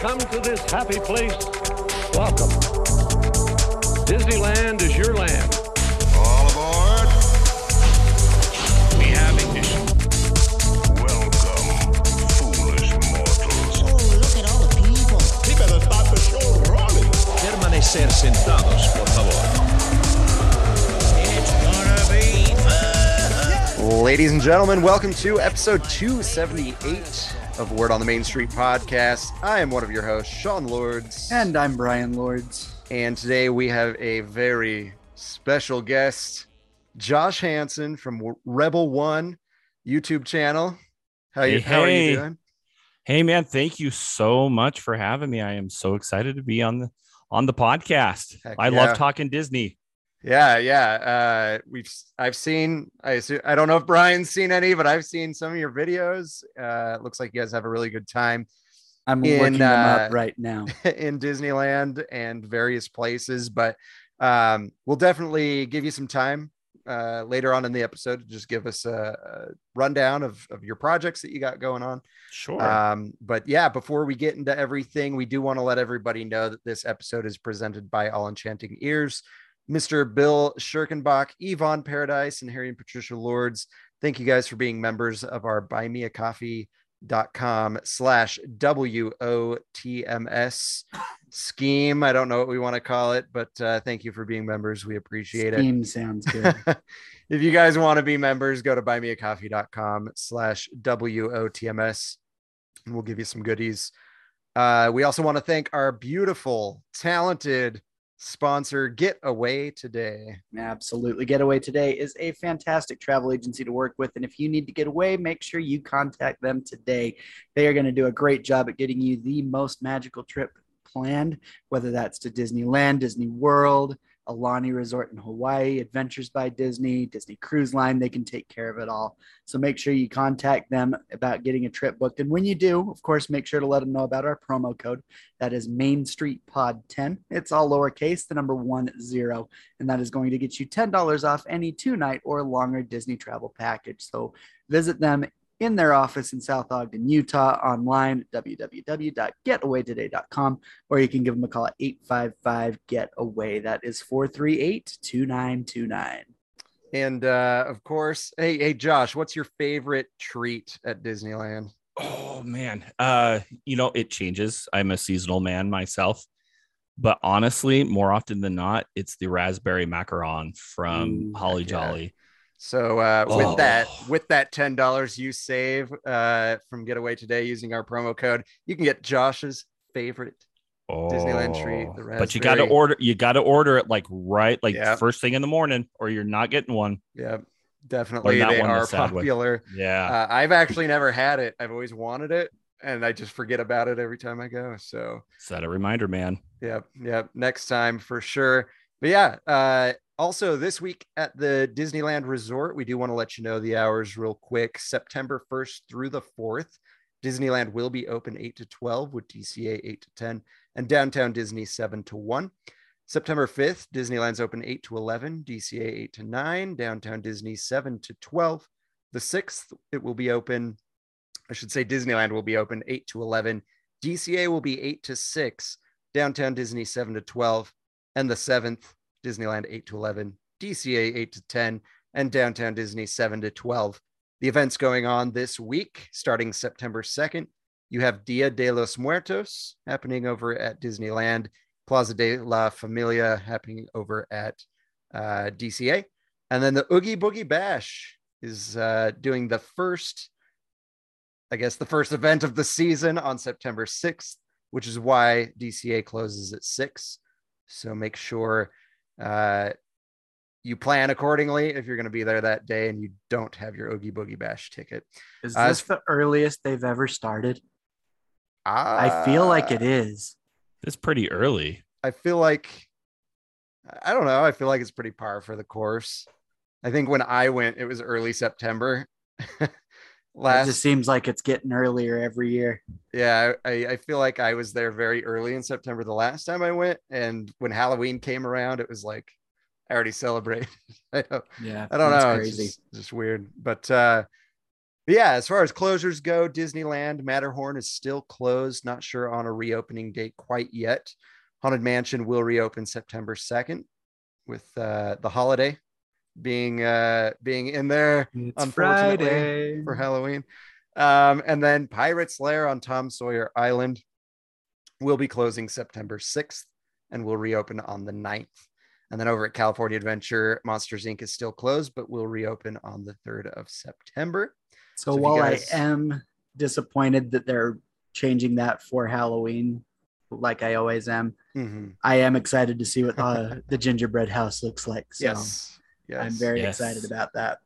come to this happy place, welcome. Disneyland is your land. All aboard. We have ignition. Welcome, foolish mortals. Oh, look at all the people. He better start the show rolling. Permanecer sentados, por favor. It's gonna be fun. Ladies and gentlemen, welcome to episode 278 of Word on the Main Street podcast. I am one of your hosts, Sean Lords. And I'm Brian Lords. And today we have a very special guest, Josh Hansen from Rebel One YouTube channel. How, you, Hey, how are you hey. doing? Hey man, thank you so much for having me. I am so excited to be on the on the podcast. Heck I yeah. love talking Disney. Yeah, yeah. Uh, we've I've seen. I assume, I don't know if Brian's seen any, but I've seen some of your videos. Uh, it looks like you guys have a really good time. I'm In, looking them uh, up right now. in Disneyland and various places, but um, we'll definitely give you some time uh, later on in the episode to just give us a, a rundown of, of your projects that you got going on. Sure. Um, but yeah, before we get into everything, we do want to let everybody know that this episode is presented by All Enchanting Ears, Mr. Bill Schirkenbach, Yvonne Paradise, and Harry and Patricia Lords. Thank you guys for being members of our buymeacoffee.com slash W-O-T-M-S scheme. I don't know what we want to call it, but uh, thank you for being members. We appreciate it Scheme sounds good. if you guys want to be members, go to buymeacoffee.com slash WOTMS and we'll give you some goodies. Uh, we also want to thank our beautiful, talented sponsor, Get Away Today. Absolutely. Getaway Today is a fantastic travel agency to work with. And if you need to get away, make sure you contact them today. They are going to do a great job at getting you the most magical trip planned, whether that's to Disneyland, Disney World, Aulani Resort in Hawaii, Adventures by Disney, Disney Cruise Line. They can take care of it all. So make sure you contact them about getting a trip booked. And when you do, of course, make sure to let them know about our promo code. That is Main Street Pod 10. It's all lowercase, the number one zero and that is going to get you $10 off any two night or longer Disney travel package. So visit them in their office in South Ogden, Utah, online at www.getawaytoday.com, or you can give them a call at 855 GETAWAY. That is 438 2929. And uh, of course, hey, hey, Josh, what's your favorite treat at Disneyland? oh man. Uh, you know, it changes. I'm a seasonal man myself. But honestly, more often than not, it's the raspberry macaron from Ooh, Holly yeah. Jolly. So uh, Oh. with that, with that ten dollars you save uh, from Getaway Today using our promo code, you can get Josh's favorite Disneyland treat, the Oh, but you got to order. You got to order it like right, like Yeah. first thing in the morning, or you're not getting one. Yeah, definitely. not They one are popular. Yeah. Uh, I've actually never had it. I've always wanted it, and I just forget about it every time I go. So, Set a reminder, man. yep, yep. Next time for sure. But yeah, uh, also this week at the Disneyland Resort, we do want to let you know the hours real quick. September 1st through the 4th, Disneyland will be open 8 to 12 with DCA 8 to 10 and downtown Disney 7 to 1. September 5th, Disneyland's open 8 to 11, DCA 8 to 9, downtown Disney 7 to 12. The 6th, it will be open, I should say Disneyland will be open 8 to 11, DCA will be 8 to 6, downtown Disney 7 to 12, and the 7th, Disneyland 8 to 11, DCA 8 to 10, and downtown Disney 7 to 12. The events going on this week, starting September 2nd, you have Dia de los Muertos happening over at Disneyland, Plaza de la Familia happening over at uh, DCA. And then the Oogie Boogie Bash is uh, doing the first, I guess, the first event of the season on September 6th, which is why DCA closes at 6. So make sure uh, you plan accordingly if you're going to be there that day and you don't have your Oogie Boogie Bash ticket. Is Uh, this the earliest they've ever started? I feel like it Uh. It's pretty early. I feel like I don't know. I feel like it's pretty par for the course. I think when I went, it was early September. It just seems like it's getting earlier every year. yeah, I, I feel like I was there very early in September the last time I went, and when Halloween came around, it was like I already celebrated. I don't, Yeah, I don't know. Crazy. It's just, just weird. But uh, yeah, as far as closures go, Disneyland Matterhorn is still closed. Not sure on a reopening date quite yet. Haunted Mansion will reopen September 2nd with uh, the holiday being uh, being in there It's Unfortunately, Friday. for Halloween. Um, and then Pirate's Lair on Tom Sawyer Island will be closing September 6th and will reopen on the 9th. And then over at California Adventure, Monsters Inc. is still closed, but will reopen on the 3rd of September. So, So while guys- I am disappointed that they're changing that for Halloween, like I always am, Mhm. I am excited to see what the, the gingerbread house looks like. So Yes. Yes. I'm very Yes. excited about that.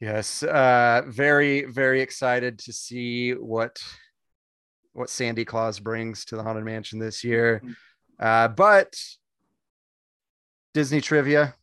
Yes, uh, very, very excited to see what what Sandy Claus brings to the Haunted Mansion this year. Uh, but Disney trivia,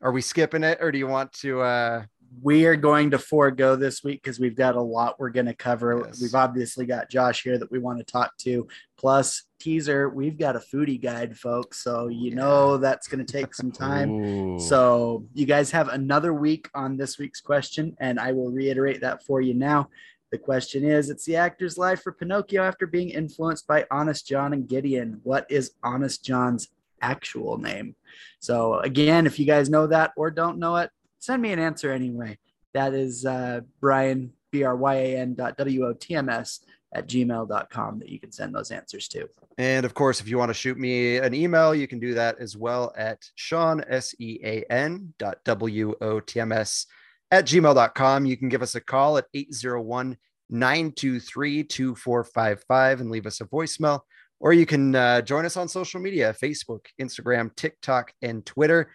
are we skipping it, or do you want to? Uh, We are going to forego this week because we've got a lot we're going to cover. Yes. We've obviously got Josh here that we want to talk to. Plus, teaser, we've got a foodie guide, folks. So, you know, that's going to take some time. So you guys have another week on this week's question, and I will reiterate that for you now. The question is It's the actor's life for Pinocchio after being influenced by Honest John and Gideon. What is Honest John's actual name? So, again, if you guys know that or don't know it, send me an answer anyway. That is uh, Brian, B R Y A N dot W O T M S at gmail.com that you can send those answers to. and of course, if you want to shoot me an email, you can do that as well at Sean S E A N dot W O T M S at gmail.com. You can give us a call at 801 923 2455 and leave us a voicemail. Or you can uh, join us on social media Facebook, Instagram, TikTok, and Twitter.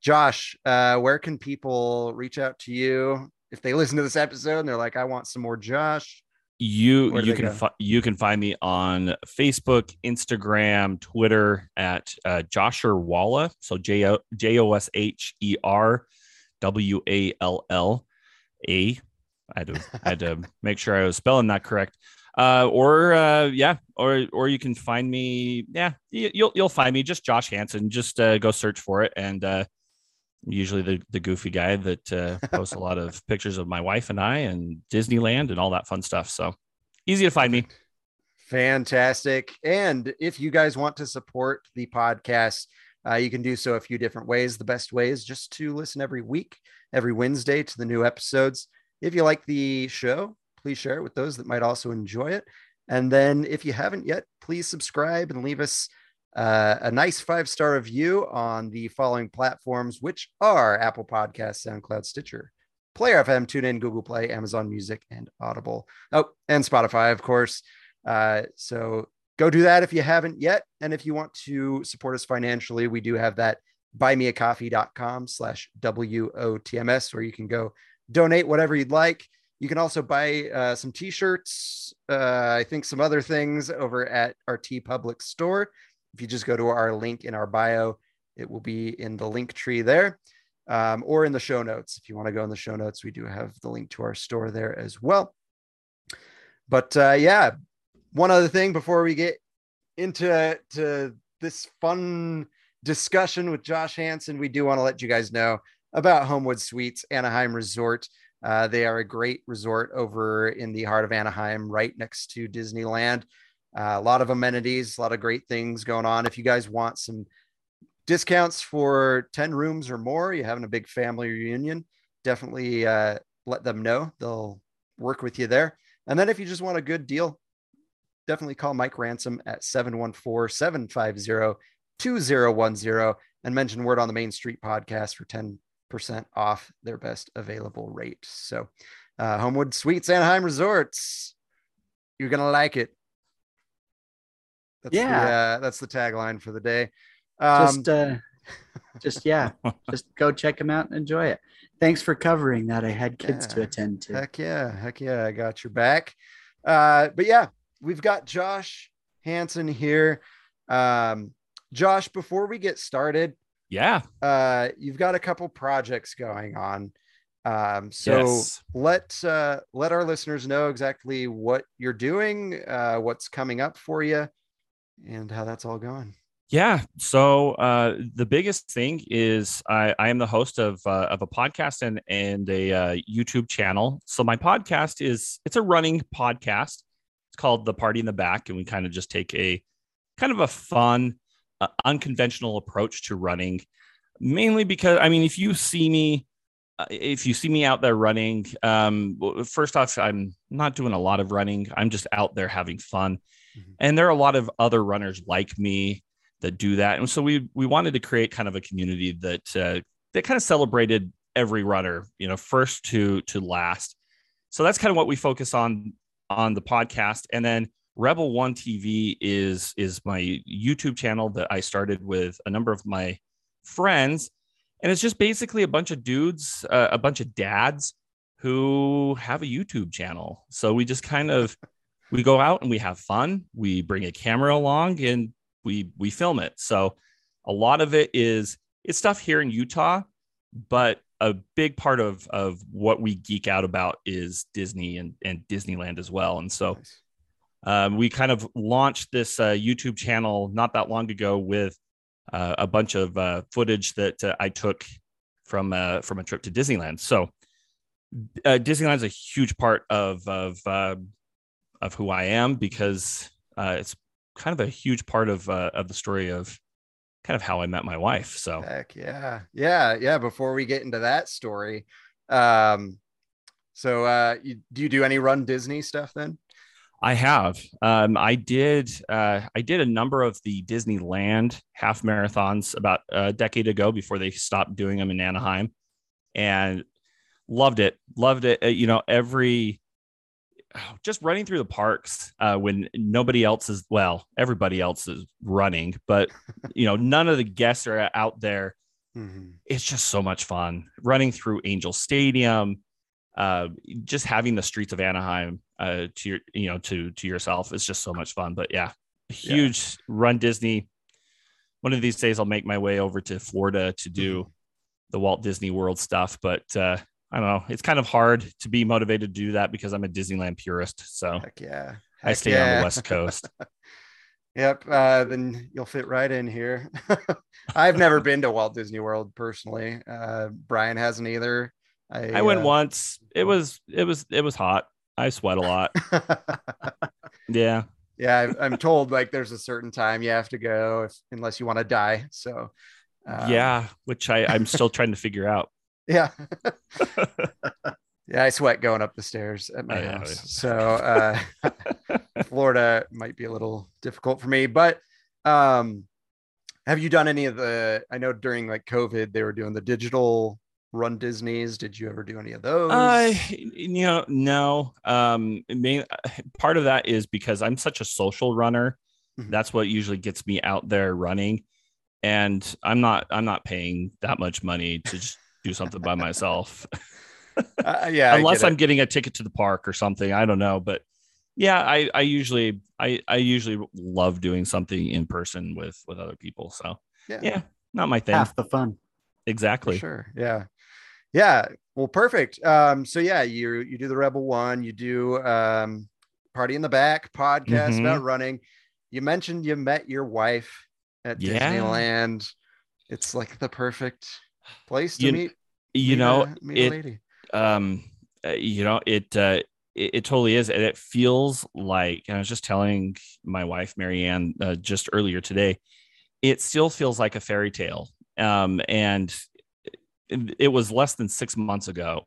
Josh, uh, where can people reach out to you if they listen to this episode and they're like, I want some more Josh? you you can fi- you can find me on Facebook, Instagram, Twitter at uh, Josher Walla. So J O J O S H E R W A L L A. I had to I had to make sure I was spelling that correct. Uh, or uh, yeah, or or you can find me. Yeah, you, you'll you'll find me. Just Josh Hansen. Just uh, go search for it, and uh, usually the the goofy guy that uh, posts a lot of pictures of my wife and I and Disneyland and all that fun stuff. So easy to find me. Fantastic. And if you guys want to support the podcast, uh, you can do so a few different ways. The best way is just to listen every week, every Wednesday to the new episodes. If you like the show, please share it with those that might also enjoy it. And then if you haven't yet, please subscribe and leave us uh, a nice five star review on the following platforms, which are Apple Podcasts, SoundCloud, Stitcher, Player FM, TuneIn, Google Play, Amazon Music, and Audible. Oh, and Spotify, of course. Uh, so go do that if you haven't yet. And if you want to support us financially, we do have that buymeacoffee.com slash WOTMS where you can go donate whatever you'd like. You can also buy uh, some t-shirts, uh, I think some other things over at our TeePublic store. If you just go to our link in our bio, it will be in the link tree there um, or in the show notes. If you want to go in the show notes, we do have the link to our store there as well. But uh, yeah, one other thing before we get into to this fun discussion with Josh Hansen, we do want to let you guys know about Homewood Suites Anaheim Resort. Uh, they are a great resort over in the heart of Anaheim, right next to Disneyland. Uh, a lot of amenities, a lot of great things going on. If you guys want some discounts for 10 rooms or more, you're having a big family reunion, definitely uh, let them know. They'll work with you there. And then if you just want a good deal, definitely call Mike Ransom at 714 750 2010 and mention Word on the Main Street podcast for 10% off their best available rate. So, uh, Homewood Suites Anaheim Resorts, you're going to like it. That's Yeah. The, uh, that's the tagline for the day. Um, just uh just yeah just go check them out and enjoy it thanks for covering that i had kids to attend to Heck yeah, heck yeah, I got your back. Uh, but yeah, we've got Josh Hansen here. Um, Josh, before we get started, Yeah. uh, you've got a couple projects going on. Um, so Yes. let uh, let our listeners know exactly what you're doing, uh, what's coming up for you, and how that's all going. Yeah. So uh, the biggest thing is I, I am the host of uh, of a podcast and and a uh, YouTube channel. So my podcast is it's a running podcast. It's called The Party in the Back, and we kind of just take a kind of a fun, uh, unconventional approach to running. Mainly because I mean, if you see me, uh, if you see me out there running, um, first off, I'm not doing a lot of running. I'm just out there having fun, Mhm. and there are a lot of other runners like me that do that. And so we we wanted to create kind of a community that uh, that kind of celebrated every runner, you know, first to to last. So that's kind of what we focus on on the podcast. And then Rebel One TV is is my YouTube channel that I started with a number of my friends, and it's just basically a bunch of dudes, uh, a bunch of dads who have a YouTube channel. So we just kind of we go out and we have fun. We bring a camera along and we we film it. So a lot of it is it's stuff here in Utah, but a big part of of what we geek out about is Disney and and Disneyland as well. And so Nice. um, we kind of launched this uh, YouTube channel not that long ago with uh, a bunch of uh, footage that uh, I took from uh, from a trip to Disneyland. So uh, Disneyland is a huge part of of uh, of who I am because uh, it's kind of a huge part of uh, of the story of kind of how I met my wife. So Heck yeah. Yeah. Yeah. Before we get into that story, um, so uh, you, do you do any run Disney stuff then? I have. Um, I did. Uh, I did a number of the Disneyland half marathons about a decade ago before they stopped doing them in Anaheim, and loved it. Loved it. Uh, you know, every just running through the parks uh, when nobody else is well, everybody else is running, but you know, none of the guests are out there. Mhm. It's just so much fun running through Angel Stadium, uh, just having the streets of Anaheim uh, to your, you know, to to yourself is just so much fun. But yeah, a Yeah. huge run Disney. One of these days, I'll make my way over to Florida to do Mm-hmm. the Walt Disney World stuff, but uh, I don't know. It's kind of hard to be motivated to do that because I'm a Disneyland purist. So Heck yeah. I Heck stay on the West Coast. Yep. Uh, then you'll fit right in here. I've never been to Walt Disney World personally. Uh, Brian hasn't either. I, I went uh, once. It was it was it was hot. I sweat a lot. Yeah. yeah, I- I'm told like there's a certain time you have to go if unless you want to die. So um, yeah, which I I'm still trying to figure out. Yeah. yeah, I sweat going up the stairs at my Oh, house. yeah. So uh Florida might be a little difficult for me, but um have you done any of the I know during like COVID they were doing the digital run Disney's. Did you ever do any of those? I you know no. Um, main, part of that is because I'm such a social runner. Mhm. That's what usually gets me out there running, and I'm not I'm not paying that much money to just do something by myself. Uh, yeah, unless get I'm it. getting a ticket to the park or something. I don't know, but yeah, I I usually I I usually love doing something in person with with other people. So yeah, yeah, not my thing Half the fun. for exactly. sure. Yeah. Yeah. Well, perfect. Um, so yeah, you you do the Rebel One, you do um Party in the Back podcast Mhm. about running. You mentioned you met your wife at Yeah. Disneyland. It's like the perfect place to You- meet. You meet know, a, meet a it lady. um uh, you know it uh it, it totally is and it feels like and i was just telling my wife marianne uh, just earlier today it still feels like a fairy tale um and it, it was less than six months ago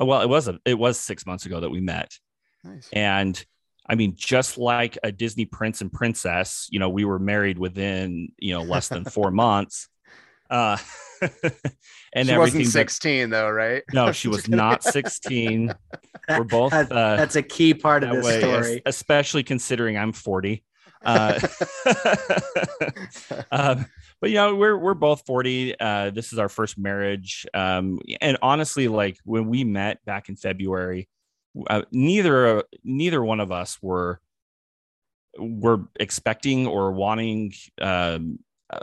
Uh, well it was a, it was six months ago that we met Nice. and i mean just like a disney prince and princess you know we were married within you know less than four months uh and she everything wasn't that- 16 though, right? no, she was not 16. We're both uh, That's a key part of that this way, story. especially considering I'm 40. Uh, um, but you know, we're we're both 40. Uh, this is our first marriage. Um, and honestly, like when we met back in February, uh, neither neither one of us were were expecting or wanting um, uh,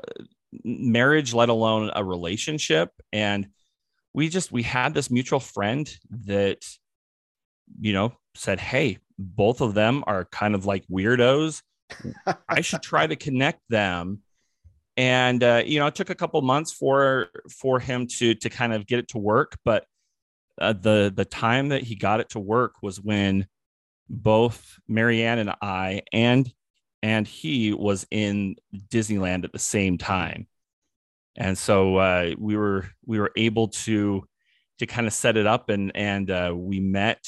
marriage, let alone a relationship. And we just we had this mutual friend that you know said, "Hey, both of them are kind of like weirdos. I should try to connect them." and uh, you know it took a couple months for for him to to kind of get it to work but uh, the the time that he got it to work was when both marianne and i and and he was in disneyland at the same time. And so uh, we were we were able to to kind of set it up and and uh, we met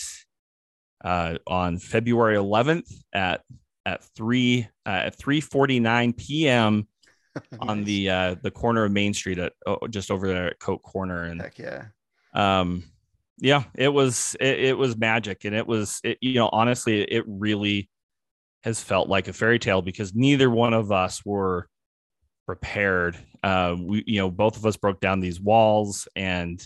uh, on february 11th at at 3 uh, at 3:49 p.m on the uh the corner of Main Street at oh, just over there at Coke Corner. And Heck yeah. um yeah it was it, it was magic. And it was it, you know honestly it really has felt like a fairy tale because neither one of us were prepared. Uh we you know both of us broke down these walls and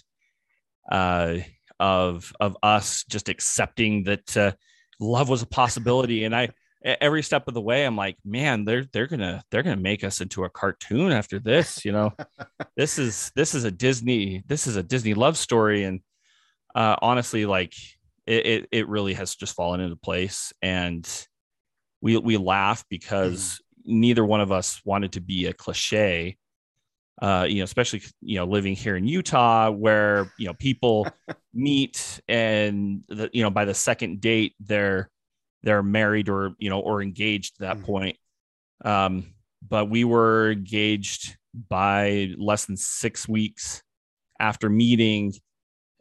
uh of of us just accepting that uh, love was a possibility. And I, every step of the way i'm like man they're they're gonna they're gonna make us into a cartoon after this you know? This is this is a disney this is a disney love story. And uh honestly like it it, it really has just fallen into place. And we we laugh because neither one of us wanted to be a cliche uh you know especially you know living here in utah where you know people meet and the, you know by the second date they're they're married or you know or engaged at that Mhm. point. Um but we were engaged by less than six weeks after meeting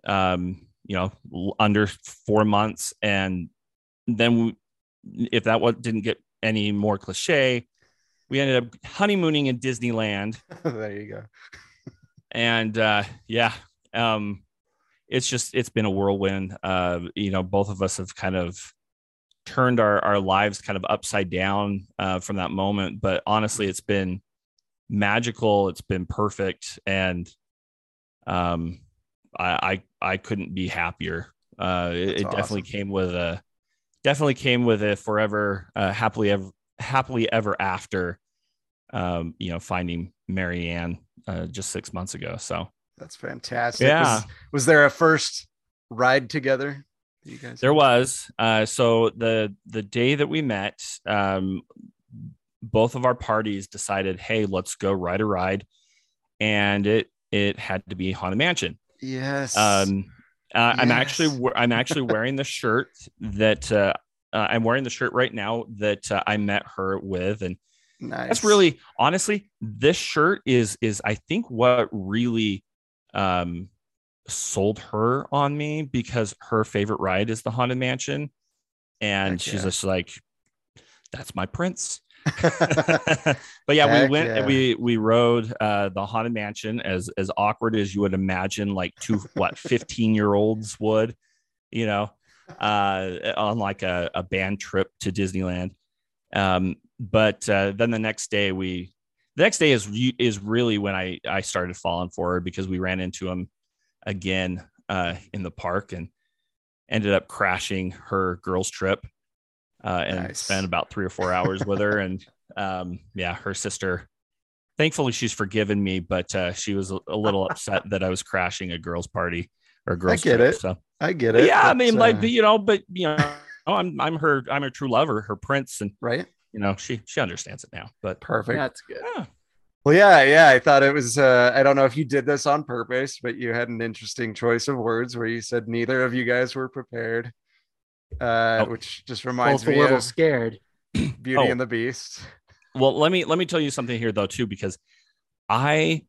um you know under four months. And then we, if that what didn't get any more cliche we ended up honeymooning in disneyland. There you go. and uh yeah um it's just it's been a whirlwind. Uh you know both of us have kind of turned our our lives kind of upside down uh from that moment. But honestly it's been magical. It's been perfect. And um i i, I couldn't be happier. Uh it, it definitely awesome. came with a definitely came with a forever uh happily ever happily ever after um you know finding marianne uh just six months ago so That's fantastic. Yeah. Was, was there a first ride together? You guys. There was. Uh, so the the day that we met, um, both of our parties decided, hey, let's go ride a ride, and it it had to be Haunted Mansion. Yes. Um, uh, I'm actually I'm actually wearing the shirt that uh, uh, I'm wearing the shirt right now that uh, I met her with, and nice. that's really honestly this shirt is is I think what really um sold her on me because her favorite ride is the haunted mansion and Heck she's yeah. just like that's my prince but yeah we went yeah. we we rode uh the haunted mansion as as awkward as you would imagine like two what 15 year olds would you know uh on like a, a band trip to disneyland um but uh then the next day we the next day is is really when i i started falling for her because we ran into him again uh in the park and ended up crashing her girls trip uh and Nice. spent about three or four hours with her and um yeah her sister thankfully she's forgiven me but uh she was a, a little upset that i was crashing a girls party or girls get trip, it. so I get it. yeah i but, mean like uh, you know but you know i'm i'm her i'm her true lover her prince and right. you know she she understands it now but Perfect. That's good. yeah, Well, yeah, yeah. I thought it was. Uh, I don't know if you did this on purpose, but you had an interesting choice of words where you said neither of you guys were prepared, uh, Oh. which just reminds Both a little of scared. Beauty Oh. and the Beast. well let me let me tell you something here though too because i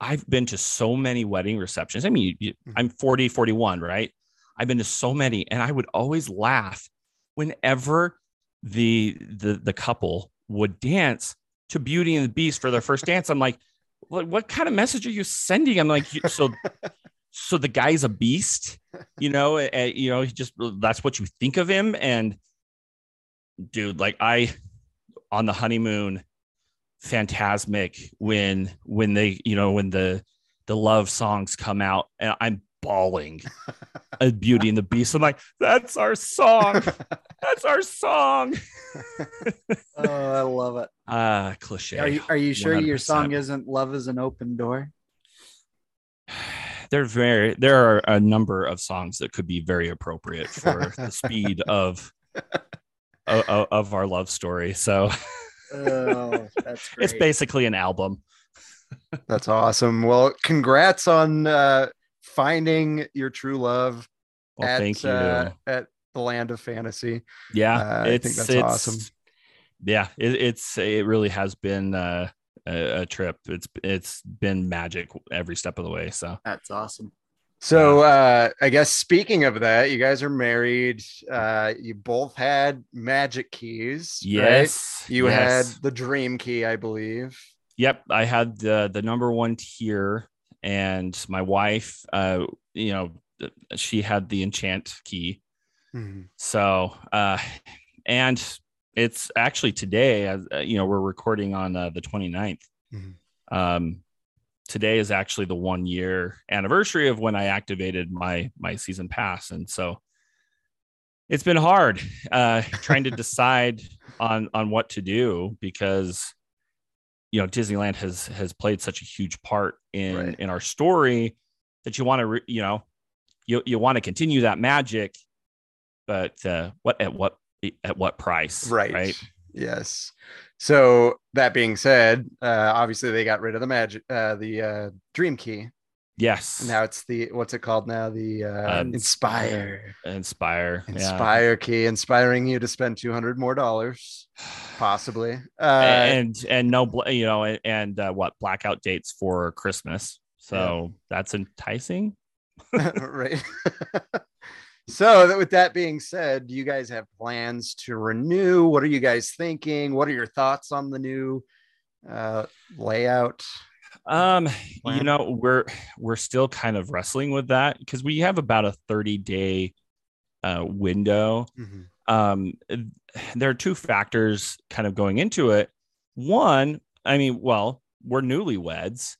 i've been to so many wedding receptions i mean you, you, Mhm. i'm 40 41 right i've been to so many and i would always laugh whenever the the the couple would dance to beauty and the beast for their first dance i'm like what, what kind of message are you sending i'm like so so the guy's a beast you know uh, you know he just that's what you think of him and dude like i on the honeymoon fantasmic when when they you know when the the love songs come out and i'm bawling a beauty and the beast i'm like that's our song that's our song Oh, I love it. uh cliche Are you are you sure your 100%. song isn't "Love Is an Open Door"? there very there are a number of songs that could be very appropriate for the speed of of, of our love story so Oh, that's great. It's basically an album. That's awesome. Well, congrats on uh, finding your true love Well, at thank you. Uh, at the land of fantasy. yeah, uh, I it's, think that's it's, awesome. Yeah, it, it's it really has been uh, a, a trip. It's it's been magic every step of the way. So That's awesome. So uh, I guess speaking of that, you guys are married. Uh, you both had magic keys. right? yes, You yes. had the dream key, I believe. Yep, I had the the number one tier, and my wife, uh, you know, she had the enchant key. Mhm. So, uh, and it's actually today, as uh, you know, we're recording on uh, the 29th. Mhm. Um, today is actually the one year anniversary of when I activated my my season pass, and so it's been hard uh, trying to decide on on what to do because you know Disneyland has has played such a huge part in Right. in our story that you want to re- you know you you want to continue that magic but uh what at what at what price Right. right Yes. So that being said, uh, obviously they got rid of the magic, uh, the uh, dream key. yes Now it's the what's it called now? The uh, Um, inspire, inspire yeah. inspire key, inspiring you to spend two hundred more dollars, possibly. Uh, and and no you know and, and uh, what blackout dates for christmas so that's enticing right. so that with that being said, do you guys have plans to renew? What are you guys thinking? What are your thoughts on the new uh, layout? um you know we're we're still kind of wrestling with that because we have about a 30 day uh window Mhm. um there are two factors kind of going into it one i mean well we're newlyweds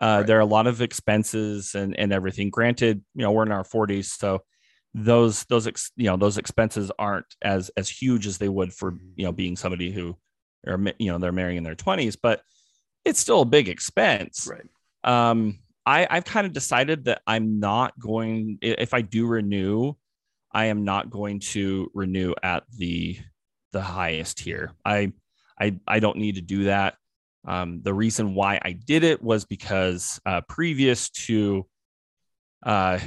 uh Right. there are a lot of expenses and and everything granted you know we're in our 40s so those those ex, you know those expenses aren't as as huge as they would for Mhm. you know being somebody who or you know they're marrying in their 20s but it's still a big expense Right. um i i've kind of decided that i'm not going if i do renew i am not going to renew at the the highest tier i i i don't need to do that um the reason why i did it was because uh previous to uh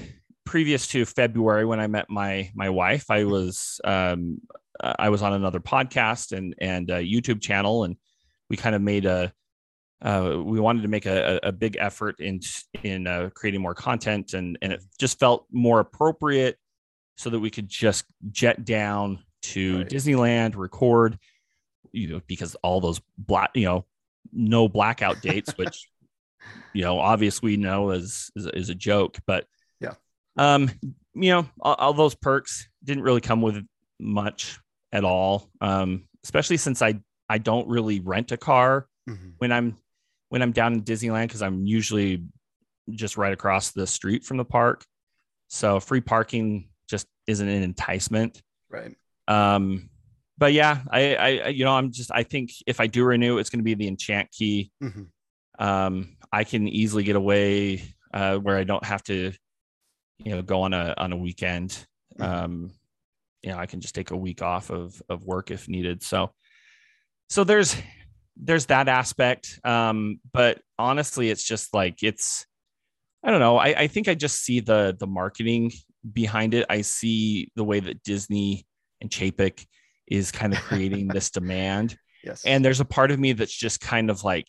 previous to february when i met my my wife i was um i was on another podcast and and a youtube channel and we kind of made a uh, we wanted to make a, a big effort in in uh, creating more content, and and it just felt more appropriate, so that we could just jet down to Right. Disneyland, record, you know, because all those black, you know, no blackout dates, which you know, obviously we know is is, is a joke, but. Um, you know, all, all those perks didn't really come with much at all, um, especially since I I don't really rent a car Mhm. when I'm when I'm down in Disneyland because I'm usually just right across the street from the park. So free parking just isn't an enticement. Right. Um, but yeah, I, I, you know, I'm just, I think if I do renew, it's going to be the enchant key. Mhm. Um, I can easily get away uh, where I don't have to, you know, go on a on a weekend. Mhm. Um, you know, I can just take a week off of of work if needed. So, so there's there's that aspect. Um, but honestly, it's just like it's, I don't know. I, I think I just see the the marketing behind it. I see the way that Disney and Chapek is kind of creating this demand. Yes. And there's a part of me that's just kind of like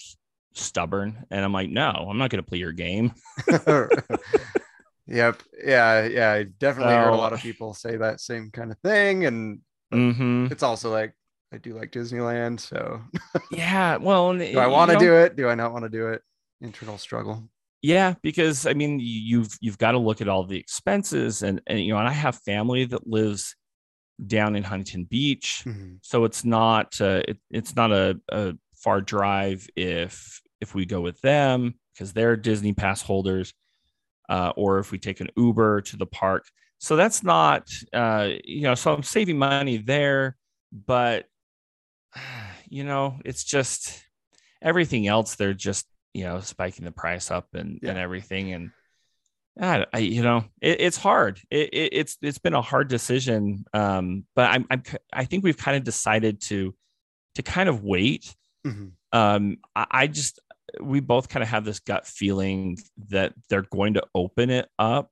stubborn. And I'm like, no, I'm not going to play your game. yep. Yeah. Yeah. I definitely heard a lot of people say that same kind of thing. And hmm it's also like, I do like Disneyland. So Yeah. Well, do I want to do it? Do I not want to do it? Internal struggle. Yeah, because I mean, you've you've got to look at all the expenses, and and you know, and I have family that lives down in Huntington Beach, Mhm. so it's not uh, it, it's not a, a far drive if if we go with them because they're Disney pass holders, uh, or if we take an Uber to the park. So that's not uh, you know, so I'm saving money there, but you know, it's just everything else. They're just you know spiking the price up and and everything and. I, I you know it, it's hard it, it, it's it's been a hard decision um but I'm, I'm I think we've kind of decided to to kind of wait. Mhm. Um, I, I just we both kind of have this gut feeling that they're going to open it up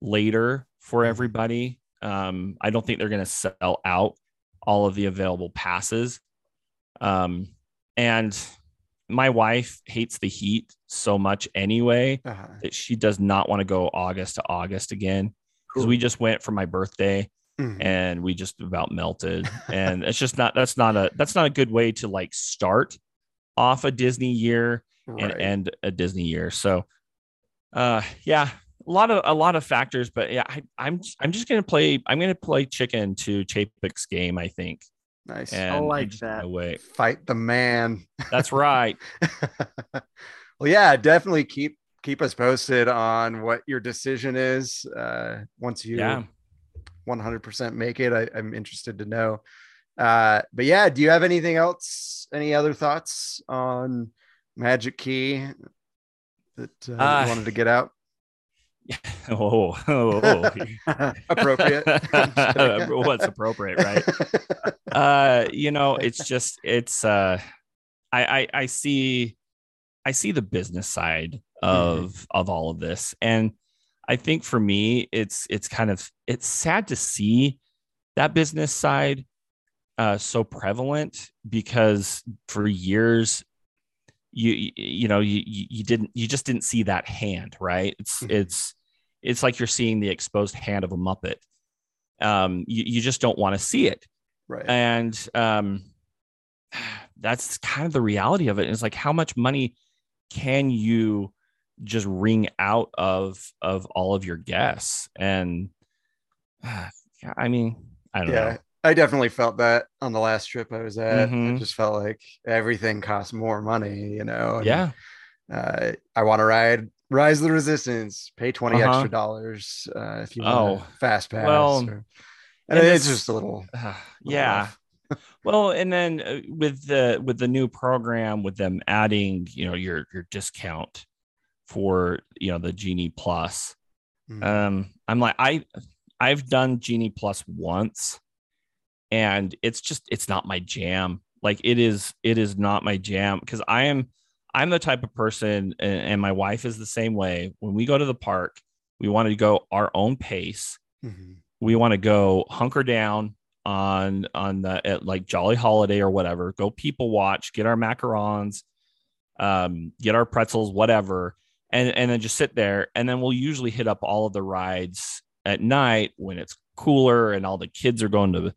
later for Mhm. everybody. Um, I don't think they're going to sell out all of the available passes. Um, and my wife hates the heat so much anyway Uh-huh. that she does not want to go August to August again because we just went for my birthday Mhm. and we just about melted and it's just not that's not a that's not a good way to like start off a Disney year and end a Disney year. So uh yeah, a lot of a lot of factors, but yeah, I, I'm I'm just gonna play I'm gonna play chicken to Chapek's game, I think. nice. And I'm like that. wait. Fight the man. That's right. well, yeah, definitely keep keep us posted on what your decision is. Uh, once you Yeah. 100% make it, I, I'm interested to know. Uh, but yeah, do you have anything else? Any other thoughts on Magic Key that uh, Uh, you wanted to get out? oh, oh, oh. Appropriate. What's appropriate, right? uh you know it's just it's uh I, I i see i see the business side of of all of this and i think for me it's it's kind of it's sad to see that business side uh so prevalent because for years you you- know you you didn't you just didn't see that hand right? It's Mhm. it's it's like you're seeing the exposed hand of a muppet. Um you, you just don't want to see it. Right. and um that's kind of the reality of it. It's like how much money can you just wring out of of all of your guests? And yeah, i mean i don't yeah. know i definitely felt that on the last trip i was at. I Mhm. just felt like everything costs more money you know and, yeah. uh, i want to ride rise of the resistance pay 20 Uh-huh. extra dollars uh, if you want Oh, fast pass well, or- and, and it's just a little Uh, yeah well and then uh, with the with the new program with them adding you know your your discount for you know the genie plus mm, um i'm like i i've done genie plus once and it's just it's not my jam. Like it is it is not my jam because i am i'm the type of person and, and my wife is the same way. When we go to the park we want to go our own pace. Mhm. we want to go hunker down on on the at like jolly holiday or whatever. Go people watch get our macarons um get our pretzels whatever and and then just sit there and then we'll usually hit up all of the rides at night when it's cooler and all the kids are going to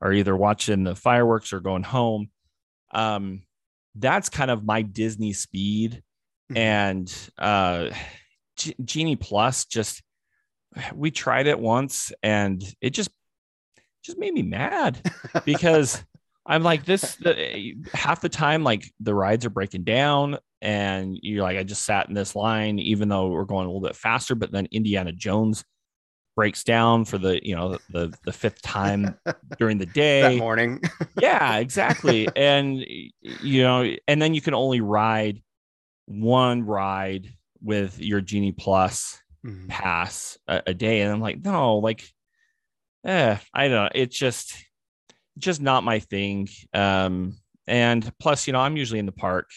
are either watching the fireworks or going home um that's kind of my disney speed Mhm. and uh G- genie plus just we tried it once and it just just made me mad because i'm like this the, half the time like the rides are breaking down and you're like i just sat in this line even though we're going a little bit faster but then indiana jones breaks down for the you know the the fifth time during the that day. morning. Yeah exactly. And you know and then you can only ride one ride with your genie plus Mhm. pass a, a day. And i'm like no like eh, i don't know. It's just just not my thing. Um and plus you know i'm usually in the park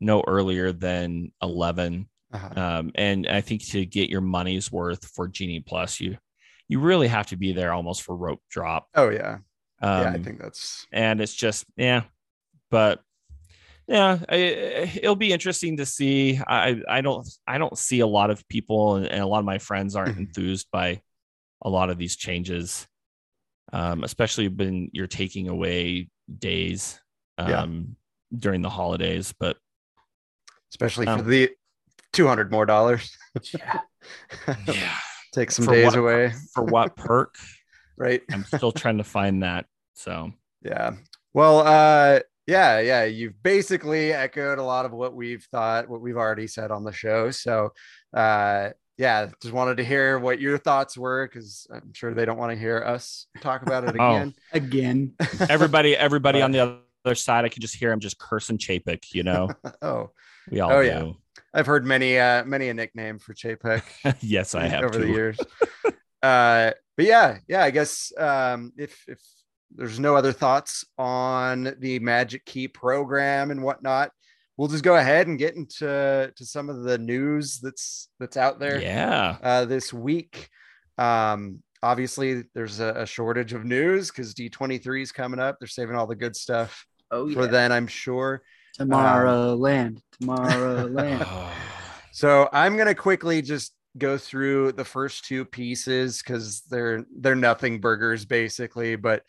no earlier than 11 Uh-huh. um and i think to get your money's worth for genie plus you you really have to be there almost for rope drop oh yeah um, yeah i think that's and it's just yeah but yeah I, it'll be interesting to see i i don't i don't see a lot of people and, and a lot of my friends aren't Mhm. enthused by a lot of these changes um especially when you're taking away days um Yeah. during the holidays but especially for Um, the 200 more dollars Yeah. yeah take some For days what- away for what perk right i'm still trying to find that so Yeah. Well, uh yeah, yeah, you've basically echoed a lot of what we've thought, what we've already said on the show. So, uh yeah, just wanted to hear what your thoughts were cuz I'm sure they don't want to hear us talk about it Oh. again. Again. everybody everybody But- on the other side i can just hear him just cursing chapek you know oh, we all Oh, do yeah. I've heard many uh many a nickname for Chapek yes i have over to. the years. uh but yeah, yeah, I guess um if if there's no other thoughts on the Magic Key program and whatnot, we'll just go ahead and get into to some of the news that's that's out there Yeah. uh, this week. Um, obviously, there's a, a shortage of news because D23 is coming up. They're saving all the good stuff Oh for then, I'm sure. Tomorrowland. Tomorrowland. So I'm gonna quickly just go through the first two pieces because they're they're nothing burgers basically, but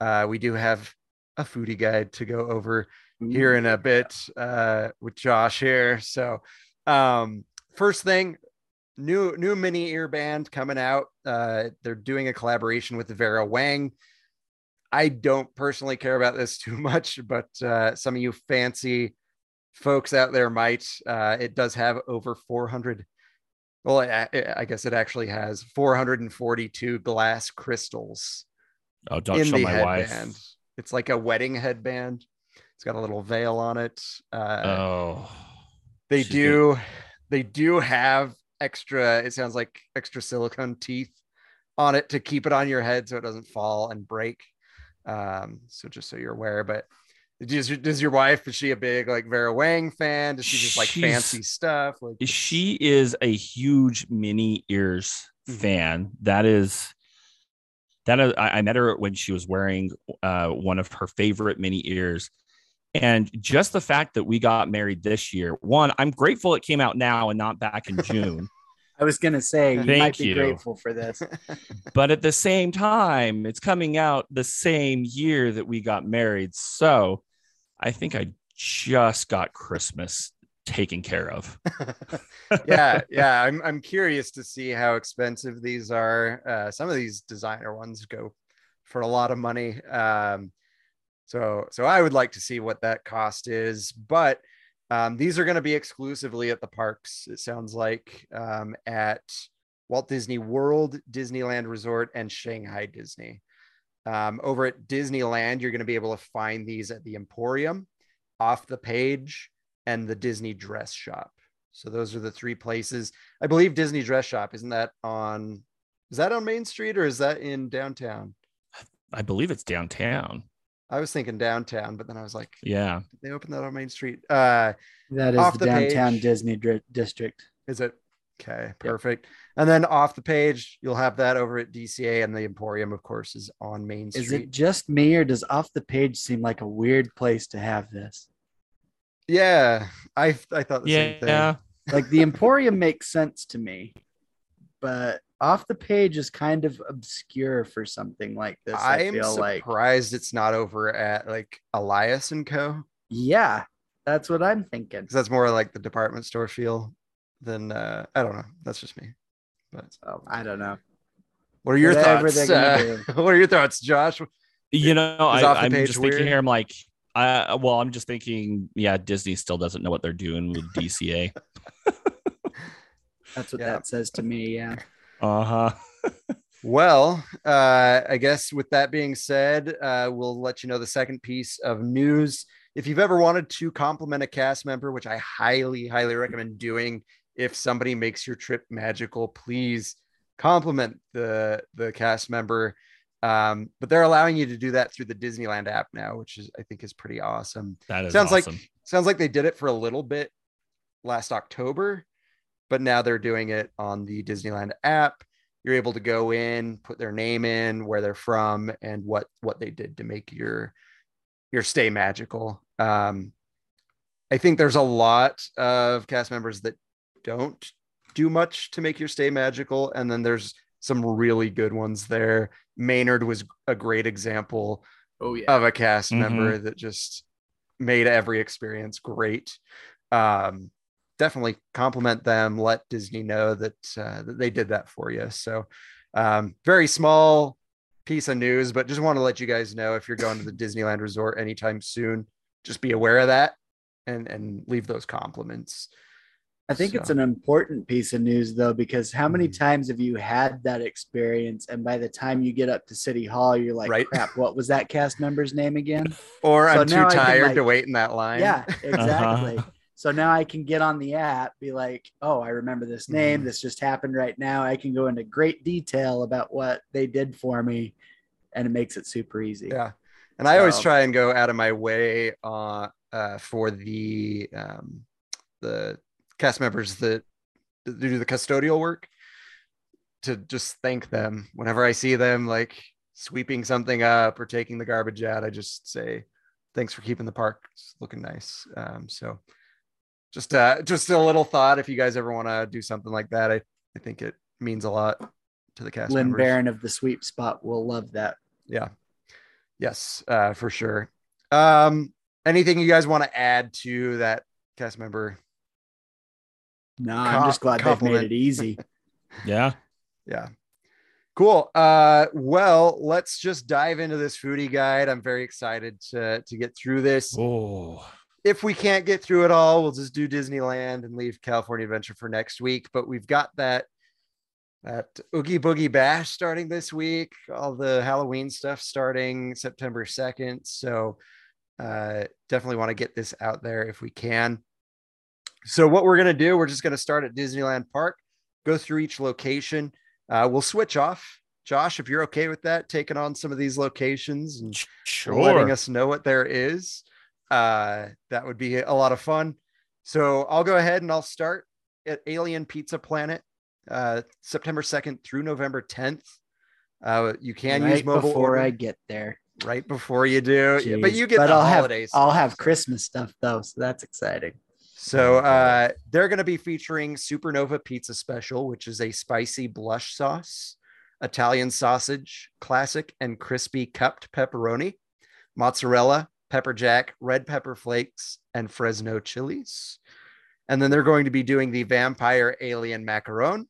uh, we do have a foodie guide to go over here in a bit uh, with Josh here. So um, first thing, new new mini ear band coming out. Uh, they're doing a collaboration with Vera Wang. I don't personally care about this too much, but uh, some of you fancy folks out there might. Uh, it does have over 400. Well, I, I guess it actually has 442 glass crystals Oh, don't in show the my headband. wife. It's like a wedding headband. It's got a little veil on it. Uh, Oh, they do, they do have extra. It sounds like extra silicone teeth on it to keep it on your head so it doesn't fall and break. Um, so just so you're aware, but does, does your wife is she a big like Vera Wang fan? Does she just like She's- fancy stuff? Like she is a huge mini ears Mhm. fan. That is that is, I, I met her when she was wearing uh, one of her favorite mini ears. And just the fact that we got married this year, one, I'm grateful it came out now and not back in June. I was gonna say you Thank might be you. grateful for this. but at the same time, it's coming out the same year that we got married. So I think I just got Christmas taken care of. yeah, yeah. I'm I'm curious to see how expensive these are. Uh, some of these designer ones go for a lot of money. Um, so so I would like to see what that cost is, but um, these are going to be exclusively at the parks. It sounds like um, at Walt Disney World, Disneyland Resort, and Shanghai Disney. Um, over at Disneyland, you're going to be able to find these at the Emporium, off the page, and the Disney Dress Shop. So those are the three places. I believe Disney Dress Shop isn't that on? Is that on Main Street or is that in downtown? I believe it's downtown. I was thinking downtown, but then I was like, Yeah. did they open that on Main Street? Uh, That is Off the, the downtown page. Disney dri- district. is it? Okay, perfect. And then off the page, you'll have that over at DCA, and the Emporium, of course, is on Main Street. Is it just me or does off the page seem like a weird place to have this? Yeah, I I thought the same thing. Yeah. Like the Emporium makes sense to me, but off the page is kind of obscure for something like this. I, I'm feel like surprised it's not over at like Elias and Co. yeah, that's what I'm thinking. because that's more like the department store feel than uh, I don't know. That's just me. But So I don't know. what are your Whatever thoughts? Uh, what are your thoughts, Josh? You know, I, I'm page just thinking here, I'm like, I, well, I'm just thinking, yeah, Disney still doesn't know what they're doing with DCA. That's what Yeah. that says to me. Yeah. Uh huh. Well, uh, I guess with that being said, uh, we'll let you know the second piece of news. If you've ever wanted to compliment a cast member, which I highly, highly recommend doing, if somebody makes your trip magical, please compliment the the cast member. Um, but they're allowing you to do that through the Disneyland app now, which is I think is pretty awesome. That is sounds awesome. like sounds like they did it for a little bit last October, but now they're doing it on the Disneyland app. You're able to go in, put their name in, where they're from, and what what they did to make your your stay magical. Um, I think there's a lot of cast members that don't do much to make your stay magical, and then there's some really good ones there. Maynard was a great example Oh yeah. of a cast Mhm. member that just made every experience great. Um, definitely compliment them. Let Disney know that uh, that they did that for you. So, um, very small piece of news, but just want to let you guys know if you're going to the Disneyland Resort anytime soon, just be aware of that and and leave those compliments. I think it's an important piece of news though, because how many Mhm. times have you had that experience? And by the time you get up to City Hall, you're like, Right. crap, what was that cast member's name again? Or So I'm too can, tired like- to wait in that line. Yeah, exactly. Uh-huh. So now I can get on the app, be like, oh, I remember this name. Mhm. This just happened right now. I can go into great detail about what they did for me and it makes it super easy. Yeah. And I always try and go out of my way uh, uh, for the um, the cast members that, that do the custodial work to just thank them whenever I see them like sweeping something up or taking the garbage out. I just say thanks for keeping the park looking nice. Um, so just uh, just a little thought if you guys ever want to do something like that. I, I think it means a lot to the cast Lynn members. Barron of the sweep spot will love that. Yeah. Yes, uh, for sure. Um, anything you guys want to add to that cast member? No, Co- I'm just glad they've made it easy. Yeah. Yeah. Cool. Uh, well, let's just dive into this foodie guide. I'm very excited to to get through this. Oh. If we can't get through it all, we'll just do Disneyland and leave California Adventure for next week. But we've got that that Oogie Boogie Bash starting this week, all the Halloween stuff starting September 2nd. So uh, definitely want to get this out there if we can. So, what we're going to do, we're just going to start at Disneyland Park, go through each location. Uh, we'll switch off. Josh, if you're okay with that, taking on some of these locations and Sure. letting us know what there is. Uh, that would be a lot of fun. So I'll go ahead and I'll start at Alien Pizza Planet, uh, September 2nd through November 10th. Uh, you can right use mobile before order I get there. right before you do, Yeah, but you get But the I'll holidays. have I'll have Christmas stuff though, so that's exciting. So uh, they're going to be featuring Supernova Pizza Special, which is a spicy blush sauce, Italian sausage, classic and crispy cupped pepperoni, mozzarella, pepper jack, red pepper flakes, and Fresno chilies. And then they're going to be doing the vampire alien macaron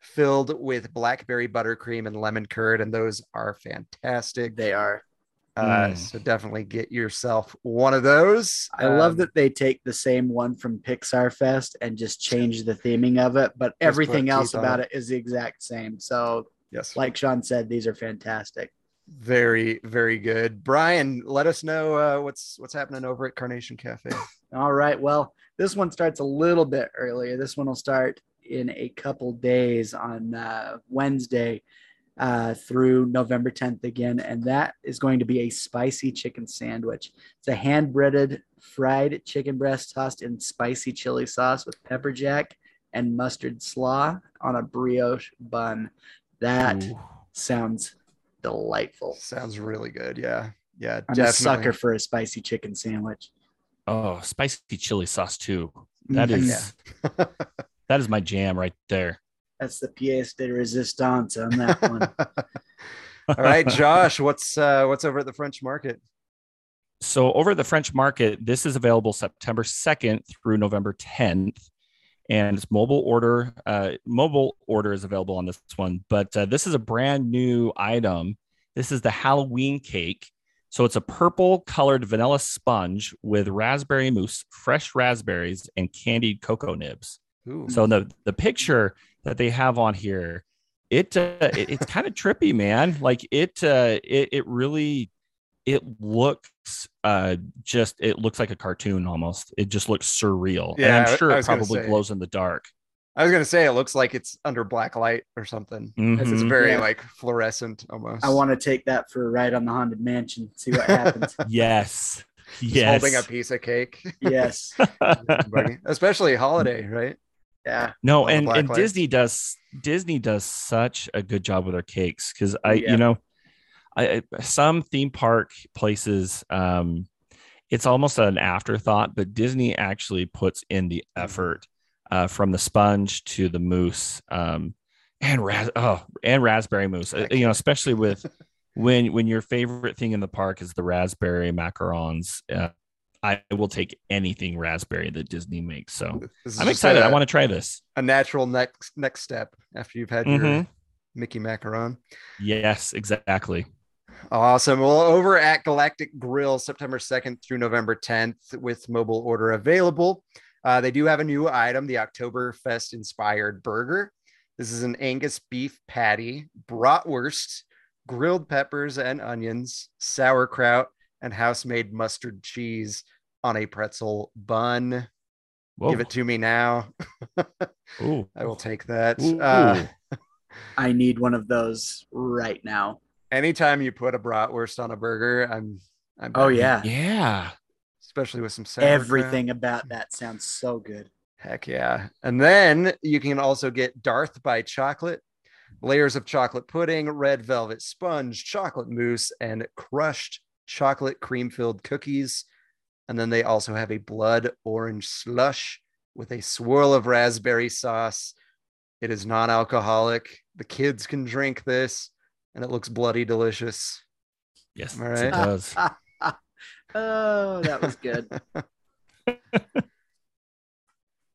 filled with blackberry buttercream and lemon curd. And those are fantastic. They are. Uh, Mm. So definitely get yourself one of those. I love Um, that they take the same one from Pixar Fest and just change the theming of it, but everything else about it. it is the exact same. So, Yes. like Sean said, these are fantastic. Very, very good. Brian, let us know uh, what's what's happening over at Carnation Cafe. All right. Well, this one starts a little bit earlier. This one will start in a couple days on uh, Wednesday uh, through November 10th again. And that is going to be a spicy chicken sandwich. It's a hand breaded fried chicken breast tossed in spicy chili sauce with pepper jack and mustard slaw on a brioche bun. That Ooh. sounds delightful. Sounds really good. Yeah, yeah, I'm definitely. a sucker for a spicy chicken sandwich. Oh, spicy chili sauce too. That Mhm. is that is my jam right there. That's the pièce de resistance on that one. All right, Josh, what's uh, what's over at the French Market? So over at the French Market, this is available September 2nd through November 10th. And it's mobile order. Uh, mobile order is available on this one, but uh, this is a brand new item. This is the Halloween cake. So it's a purple colored vanilla sponge with raspberry mousse, fresh raspberries, and candied cocoa nibs. Ooh, So the the picture that they have on here, it, uh, it it's kind of trippy, man. Like it uh, it it really it looks uh just it looks like a cartoon almost. It just looks surreal. Yeah, and I- I'm sure I it probably say. glows in the dark. I was gonna say it looks like it's under black light or something. It's Mhm. very Yeah. like fluorescent almost. I want to take that for a ride on the Haunted Mansion, see what happens. Yes. Just Yes. holding a piece of cake, yes. especially holiday, right? Yeah. no, and, and lights. Disney does Disney does such a good job with their cakes because I Yeah. you know I some theme park places um it's almost an afterthought, but Disney actually puts in the Mm-hmm. effort uh, from the sponge to the mousse um and ras- oh and raspberry mousse Uh, you know especially with when when your favorite thing in the park is the raspberry macarons uh, I will take anything raspberry that Disney makes so I'm excited A, I want to try this a natural next next step after you've had your Mhm. Mickey macaron. Yes, exactly. Awesome. Well, over at Galactic Grill, September 2nd through November 10th, with mobile order available. Uh, they do have a new item, the Oktoberfest inspired burger. This is an Angus beef patty, bratwurst, grilled peppers and onions, sauerkraut, and house made mustard cheese on a pretzel bun. Whoa. Give it to me now. Ooh. I will take that. Ooh. Uh, I need one of those right now. Anytime you put a bratwurst on a burger, I'm, I'm Oh yeah. Yeah. especially with some sauerkraut. Everything about that sounds so good. Heck yeah. And then you can also get Darth by Chocolate, layers of chocolate pudding, red velvet sponge, chocolate mousse, and crushed chocolate cream filled cookies. And then they also have a blood orange slush with a swirl of raspberry sauce. It is non alcoholic. The kids can drink this, and it looks bloody delicious. Yes, All yes, it does. oh, that was good.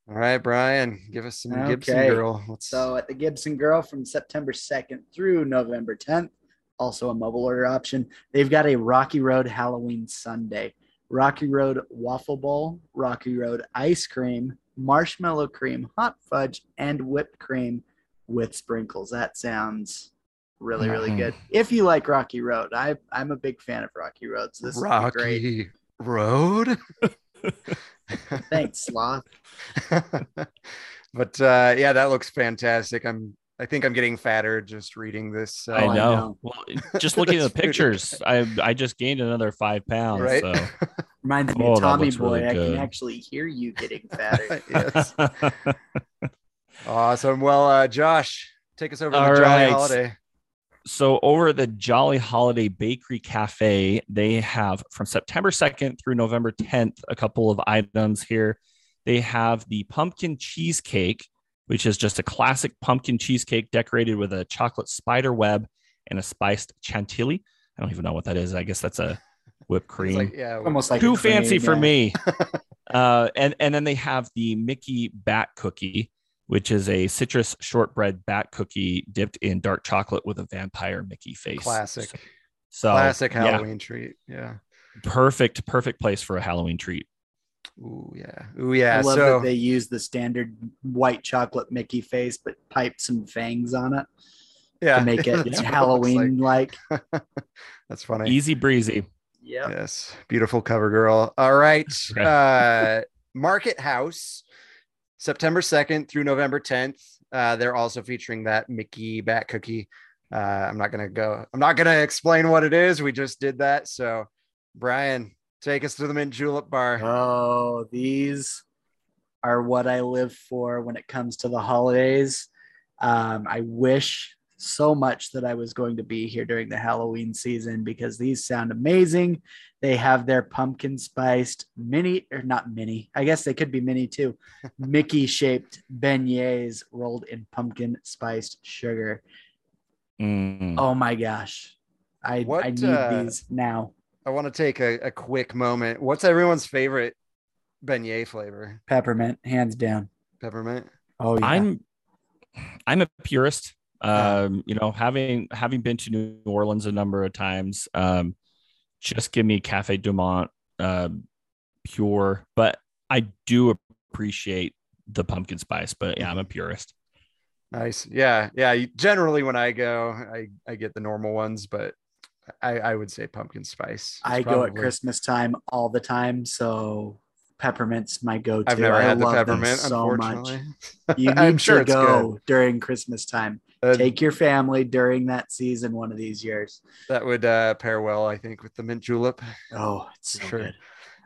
All right, Brian, give us some Gibson Girl. Let's, So at the Gibson Girl from September 2nd through November 10th, also a mobile order option, they've got a Rocky Road Halloween Sundae. Rocky Road Waffle Bowl, Rocky Road Ice Cream, Marshmallow Cream, Hot Fudge, and Whipped Cream with sprinkles. That sounds really, really Mhm. good. If you like Rocky Road, I, I'm a big fan of Rocky Road. So this is great. Rocky Road. Thanks, Sloth. but uh, yeah, that looks fantastic. I'm I think I'm getting fatter just reading this. So. I I know. know. Well, just looking at the pictures, I I just gained another five pounds. Right? So Reminds me Oh, of Tommy Boy. really I can actually hear you getting fatter. yes. Awesome. Well, uh, Josh, take us over to the All Jolly right. Holiday. So over the Jolly Holiday Bakery Cafe, they have from September 2nd through November 10th a couple of items here. They have the pumpkin cheesecake, which is just a classic pumpkin cheesecake decorated with a chocolate spider web and a spiced chantilly. I don't even know what that is. I guess that's a whipped cream. like, yeah, Almost like too cream, fancy for me. uh, and and then they have the Mickey Bat Cookie, which is a citrus shortbread bat cookie dipped in dark chocolate with a vampire Mickey face. classic, So classic yeah, Halloween treat. Yeah. perfect, perfect place for a Halloween treat. Ooh, yeah. Ooh, yeah. I love so that they use the standard white chocolate Mickey face, but piped some fangs on it yeah, to make it that's what looks Halloween like. like. That's funny. Easy breezy. Yep. Yes, beautiful cover girl. All right. Uh, Market House, September 2nd through November 10th. Uh, they're also featuring that Mickey Bat Cookie. Uh, I'm not gonna go, I'm not gonna explain what it is. We just did that. So, Brian, take us to the Mint Julep Bar. Oh, these are what I live for when it comes to the holidays. Um, I wish so much that I was going to be here during the Halloween season because these sound amazing. They have their pumpkin spiced mini, or not mini, I guess they could be mini too, Mickey shaped beignets rolled in pumpkin spiced sugar. Mm. Oh my gosh. I, What, I need uh, these now. I want to take a, a quick moment. What's everyone's favorite beignet flavor? Peppermint, hands down. Peppermint. Oh, yeah. I'm I'm a purist. Um, you know, having having been to New Orleans a number of times, um, just give me Cafe Du Monde um, pure. But I do appreciate the pumpkin spice. But yeah, I'm a purist. Nice. Yeah. Yeah. Generally, when I go, I, I get the normal ones, but I, I would say pumpkin spice. is I go at Christmas time all the time, so peppermint's my go-to. I've never I had the love them peppermint, so much. You need I'm sure to it's go during Christmas time. Uh, Take your family during that season one of these years. that would uh, pair well, I think, with the mint julep. Oh, it's For so sure. good.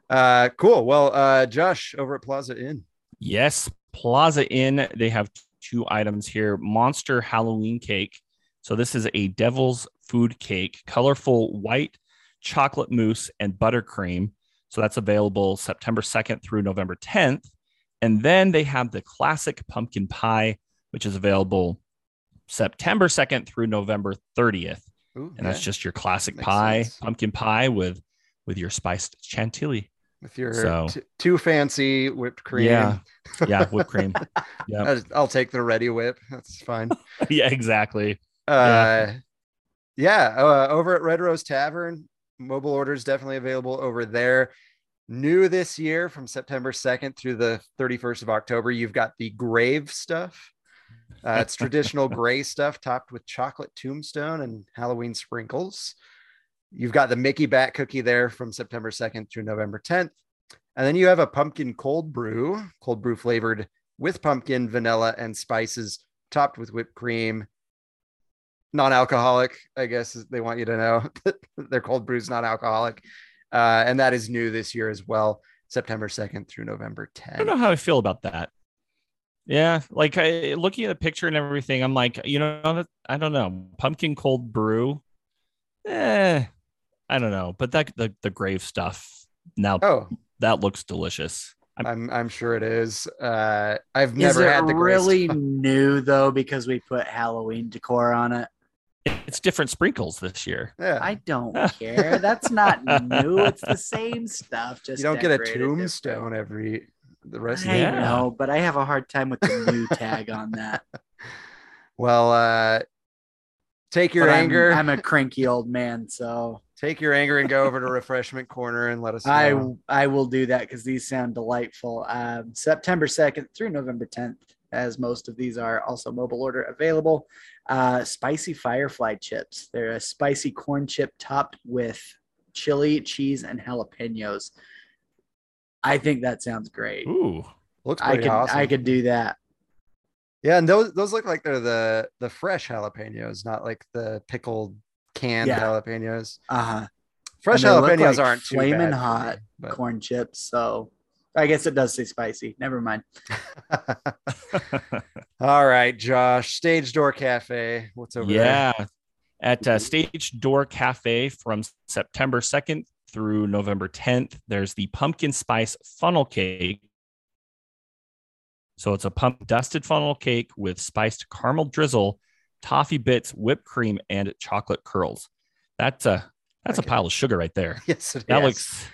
Uh, cool. Well, uh, Josh over at Plaza Inn. Yes, Plaza Inn. They have two items here: Monster Halloween cake. So this is a Devil's Food cake, colorful white chocolate mousse and buttercream. So that's available September 2nd through November 10th. And then they have the classic pumpkin pie, which is available September 2nd through November 30th. Ooh, And that's just your classic Makes pie, sense. pumpkin pie with with your spiced chantilly. with your so- t- too fancy whipped cream. Yeah. Yeah, whipped cream. Yeah. I'll- take the Reddi-wip. That's fine. yeah, exactly. Uh, yeah. Uh, over at Red Rose Tavern, mobile orders definitely available over there. New this year from September 2nd through the 31st of October, you've got the grave stuff. Uh, it's traditional gray stuff topped with chocolate tombstone and Halloween sprinkles. You've got the Mickey Bat cookie there from September 2nd through November 10th. And then you have a pumpkin cold brew, cold brew flavored with pumpkin, vanilla, and spices, topped with whipped cream. non-alcoholic. I guess they want you to know they're cold brews non-alcoholic, uh, and that is new this year as well. September second through November 10th. I don't know how I feel about that. Yeah, like I, looking at the picture and everything, I'm like, you know, I don't know, pumpkin cold brew. Eh, I don't know, but that the the grave stuff now Oh, that looks delicious. I'm I'm sure it is. Uh, I've Is never it had the really stuff. new though because we put Halloween decor on it? It's different sprinkles this year. Yeah, I don't care. That's not new. It's the same stuff. Just you don't get a decorated different. tombstone every the rest of the Yeah. know, but I have a hard time with the new tag on that. Well, uh, take your But I'm- anger, I'm, a cranky old man, so take your anger, and go over to refreshment corner and let us know. I I will do that because these sound delightful. Um, September second through November tenth, as most of these are also mobile order available. Uh, spicy firefly chips. They're a spicy corn chip topped with chili, cheese, and jalapenos. I think that sounds great. Ooh, Looks I pretty could awesome. I could do that. Yeah, and those those look like they're the the fresh jalapenos, not like the pickled canned Yeah. jalapenos. Uh huh. Fresh jalapenos like aren't too flaming bad hot me, but- corn chips. So I guess it does say spicy. Never mind. All right, Josh, Stage Door Cafe. What's over there? yeah. At uh, Stage Door Cafe from September 2nd through November 10th, there's the pumpkin spice funnel cake. So it's a pump dusted funnel cake with spiced caramel drizzle, toffee bits, whipped cream, and chocolate curls. That's a that's Okay. a pile of sugar right there. Yes, it That is. looks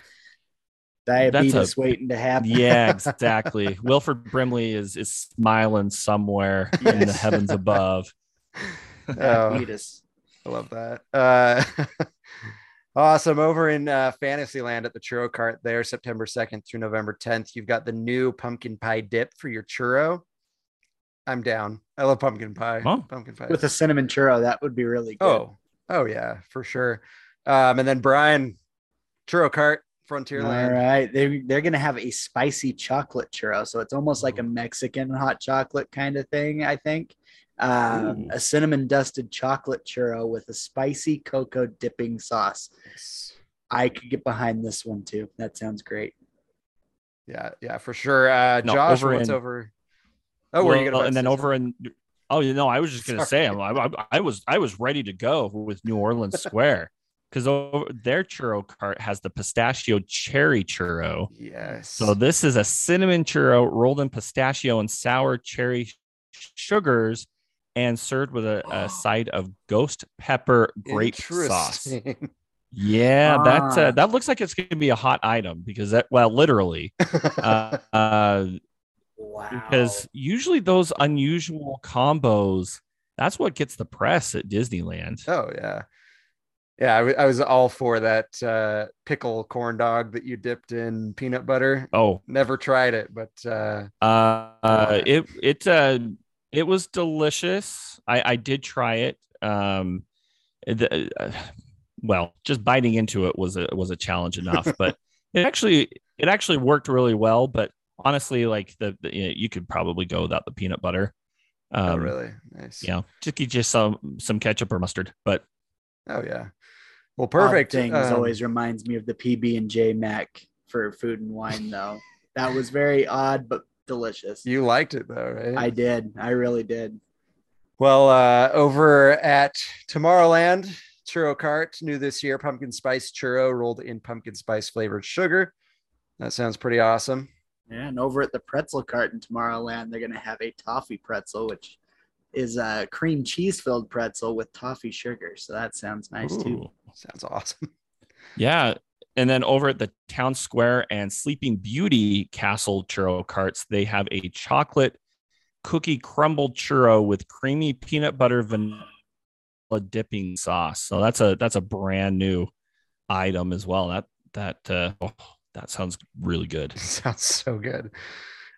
Diabetes waiting to happen. yeah, exactly. Wilford Brimley is is smiling somewhere in the heavens above. Oh, Diabetes. I love that. Uh, awesome. Over in uh, Fantasyland at the churro cart there, September 2nd through November 10th, you've got the new pumpkin pie dip for your churro. I'm down. I love pumpkin pie. Oh. Pumpkin pie. With a cinnamon churro, that would be really good. oh, oh yeah, for sure. Um, and then Brian, churro cart, All Frontierland. All right, They they're gonna have a spicy chocolate churro. So it's almost like a Mexican hot chocolate kind of thing, I think. Um, a cinnamon dusted chocolate churro with a spicy cocoa dipping sauce. I could get behind this one too. That sounds great. Yeah, yeah, for sure. Uh, No, Josh, over what's in- over? Oh, were you gonna and then over in oh you know I was just gonna say I'm, I, I was I was ready to go with New Orleans Square because their churro cart has the pistachio cherry churro. Yes. So this is a cinnamon churro rolled in pistachio and sour cherry sh- sugars and served with a, a side of ghost pepper grape sauce. Yeah, that Ah. uh, that looks like it's going to be a hot item because that well literally uh, uh, Wow. because usually those unusual combos that's what gets the press at Disneyland. Oh yeah, yeah. I wa- I was all for that uh, pickle corn dog that you dipped in peanut butter. Oh, Never tried it, but uh, uh, uh, it it uh, it was delicious. I I did try it. Um, the, uh, well, just biting into it was a was a challenge enough, but it actually it actually worked really well. But honestly, like the, the you, know, you could probably go without the peanut butter. Um, oh really nice. You know, just get you some some ketchup or mustard. But Oh yeah. Well, perfect. Odd things Um, always reminds me of the PB and J Mac for food and wine, though. that was very odd but delicious. You liked it though, right? I did. I really did. Well, uh, over at Tomorrowland, churro cart, new this year, pumpkin spice churro rolled in pumpkin spice flavored sugar. That sounds pretty awesome. Yeah, and over at the pretzel cart in Tomorrowland, they're gonna have a toffee pretzel, which is a cream cheese filled pretzel with toffee sugar. So that sounds nice too. Sounds awesome. Yeah. And then over at the Town Square and Sleeping Beauty Castle churro carts, they have a chocolate cookie crumbled churro with creamy peanut butter vanilla dipping sauce. So that's a that's a brand new item as well. That that uh, oh, that sounds really good. Sounds so good.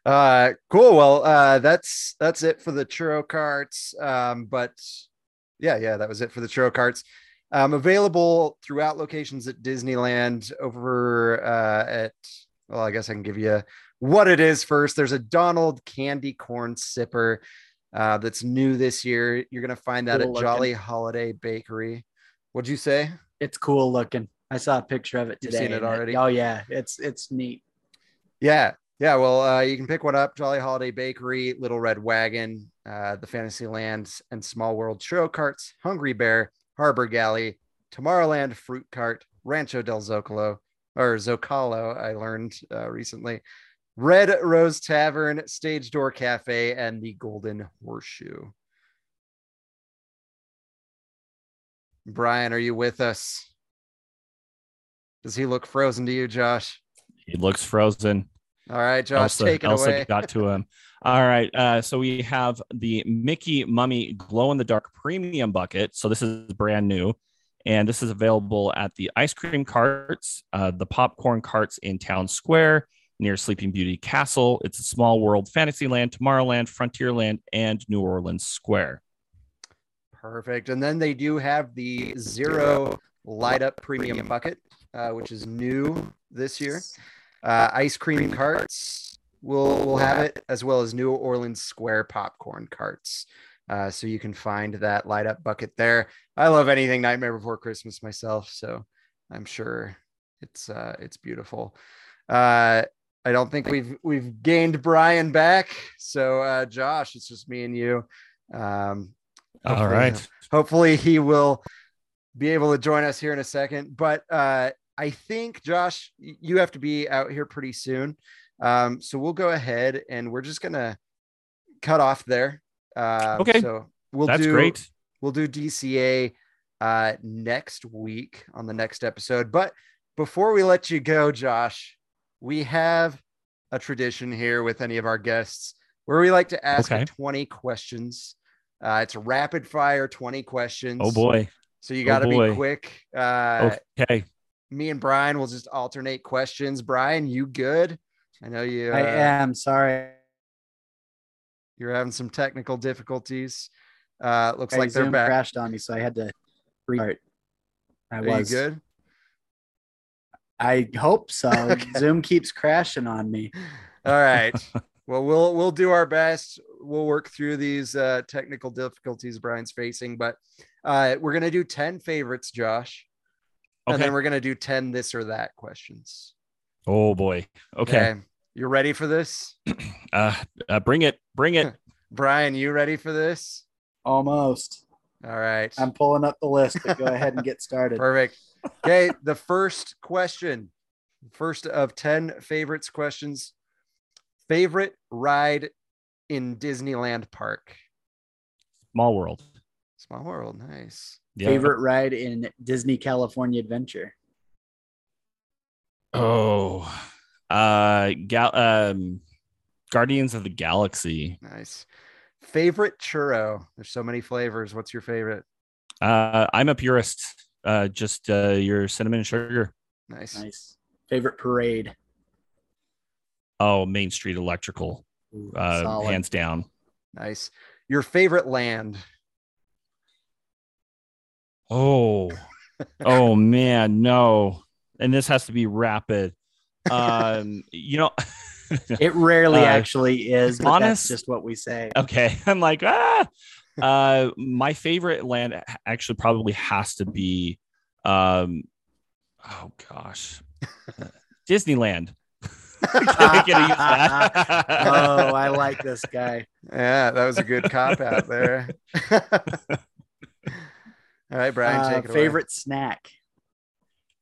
Uh, cool. Well, uh, that's that's it for the churro carts. Um, but yeah, yeah, that was it for the churro carts. Um, available throughout locations at Disneyland. Over uh, at well, I guess I can give you what it is first. There's a Donald candy corn sipper. uh, that's new this year. You're gonna find that Cool at Jolly Holiday Bakery. What'd you say? It's cool looking. I saw a picture of it You've today. seen it already? oh yeah, it's it's neat. Yeah, yeah. Well, uh, you can pick one up. Jolly Holiday Bakery, Little Red Wagon, uh, the Fantasyland and Small World Show Carts, Hungry Bear, Harbor Galley, Tomorrowland Fruit Cart, Rancho del Zocalo or Zocalo. I learned uh, recently. Red Rose Tavern, Stage Door Cafe, and the Golden Horseshoe. Brian, are you with us? Does he look frozen to you, Josh? He looks frozen. All right, Josh, Elsa, take it Elsa away. got to him. All right. Uh, so we have the Mickey Mummy Glow in the Dark Premium Bucket. So this is brand new. And this is available at the ice cream carts, uh, the popcorn carts in Town Square near Sleeping Beauty Castle. It's a small world Fantasyland, Tomorrowland, Frontierland, and New Orleans Square. Perfect. And then they do have the zero light up premium bucket, uh, which is new this year. Uh, ice cream carts will will have it, as well as New Orleans Square popcorn carts. Uh, so you can find that light up bucket there. I love anything Nightmare Before Christmas myself, so I'm sure it's uh, it's beautiful. Uh, I don't think we've we've gained Brian back, so uh, Josh, it's just me and you. Um, All Hopefully- he will be able to join us here in a second but uh i think josh you have to be out here pretty soon um so we'll go ahead and we're just gonna cut off there um, Okay. so we'll That's do great. we'll do dca uh next week on the next episode but before we let you go josh we have a tradition here with any of our guests where we like to ask Okay. 20 questions uh, it's a rapid fire 20 questions. Oh boy. So you Oh, got to be quick. Uh, Okay. Me and Brian will just alternate questions. Brian, you good? I know you. Uh, I am sorry. You're having some technical difficulties. Uh, looks My like they're Zoom back. crashed on me, so I had to restart. I Are was you good? I hope so. Okay. Zoom keeps crashing on me. All right. well, we'll we'll do our best. We'll work through these uh, technical difficulties Brian's facing, but uh, we're gonna do ten favorites, Josh, and then we're gonna do ten this or that questions. Oh boy. Okay. You ready for this, Uh, uh, bring it. Bring it. Brian? You ready for this? Almost. All right. I'm pulling up the list, but go ahead and get started. Perfect. Okay, the first question, first of 10 favorites questions. Favorite ride in Disneyland Park? Small world. Small World, nice. Yeah. Favorite ride in Disney California Adventure. Oh, uh, gal- um, Guardians of the Galaxy. Nice. Favorite churro? There's so many flavors. What's your favorite? Uh, I'm a purist. Uh, just uh, your cinnamon and sugar. Nice. Nice. Favorite parade. Oh, Main Street Electrical. Ooh, Uh, solid. hands down. Nice. Your favorite land? Oh, oh man, no. And this has to be rapid. Um, you know, It rarely Uh, actually is, but honest- that's just what we say. okay. I'm like, ah. Uh, my favorite land actually probably has to be, um, oh gosh, Disneyland. Can I get to use that? oh, I like this guy. Yeah, that was a good cop out there. All right, Brian, Uh, take it away. favorite snack.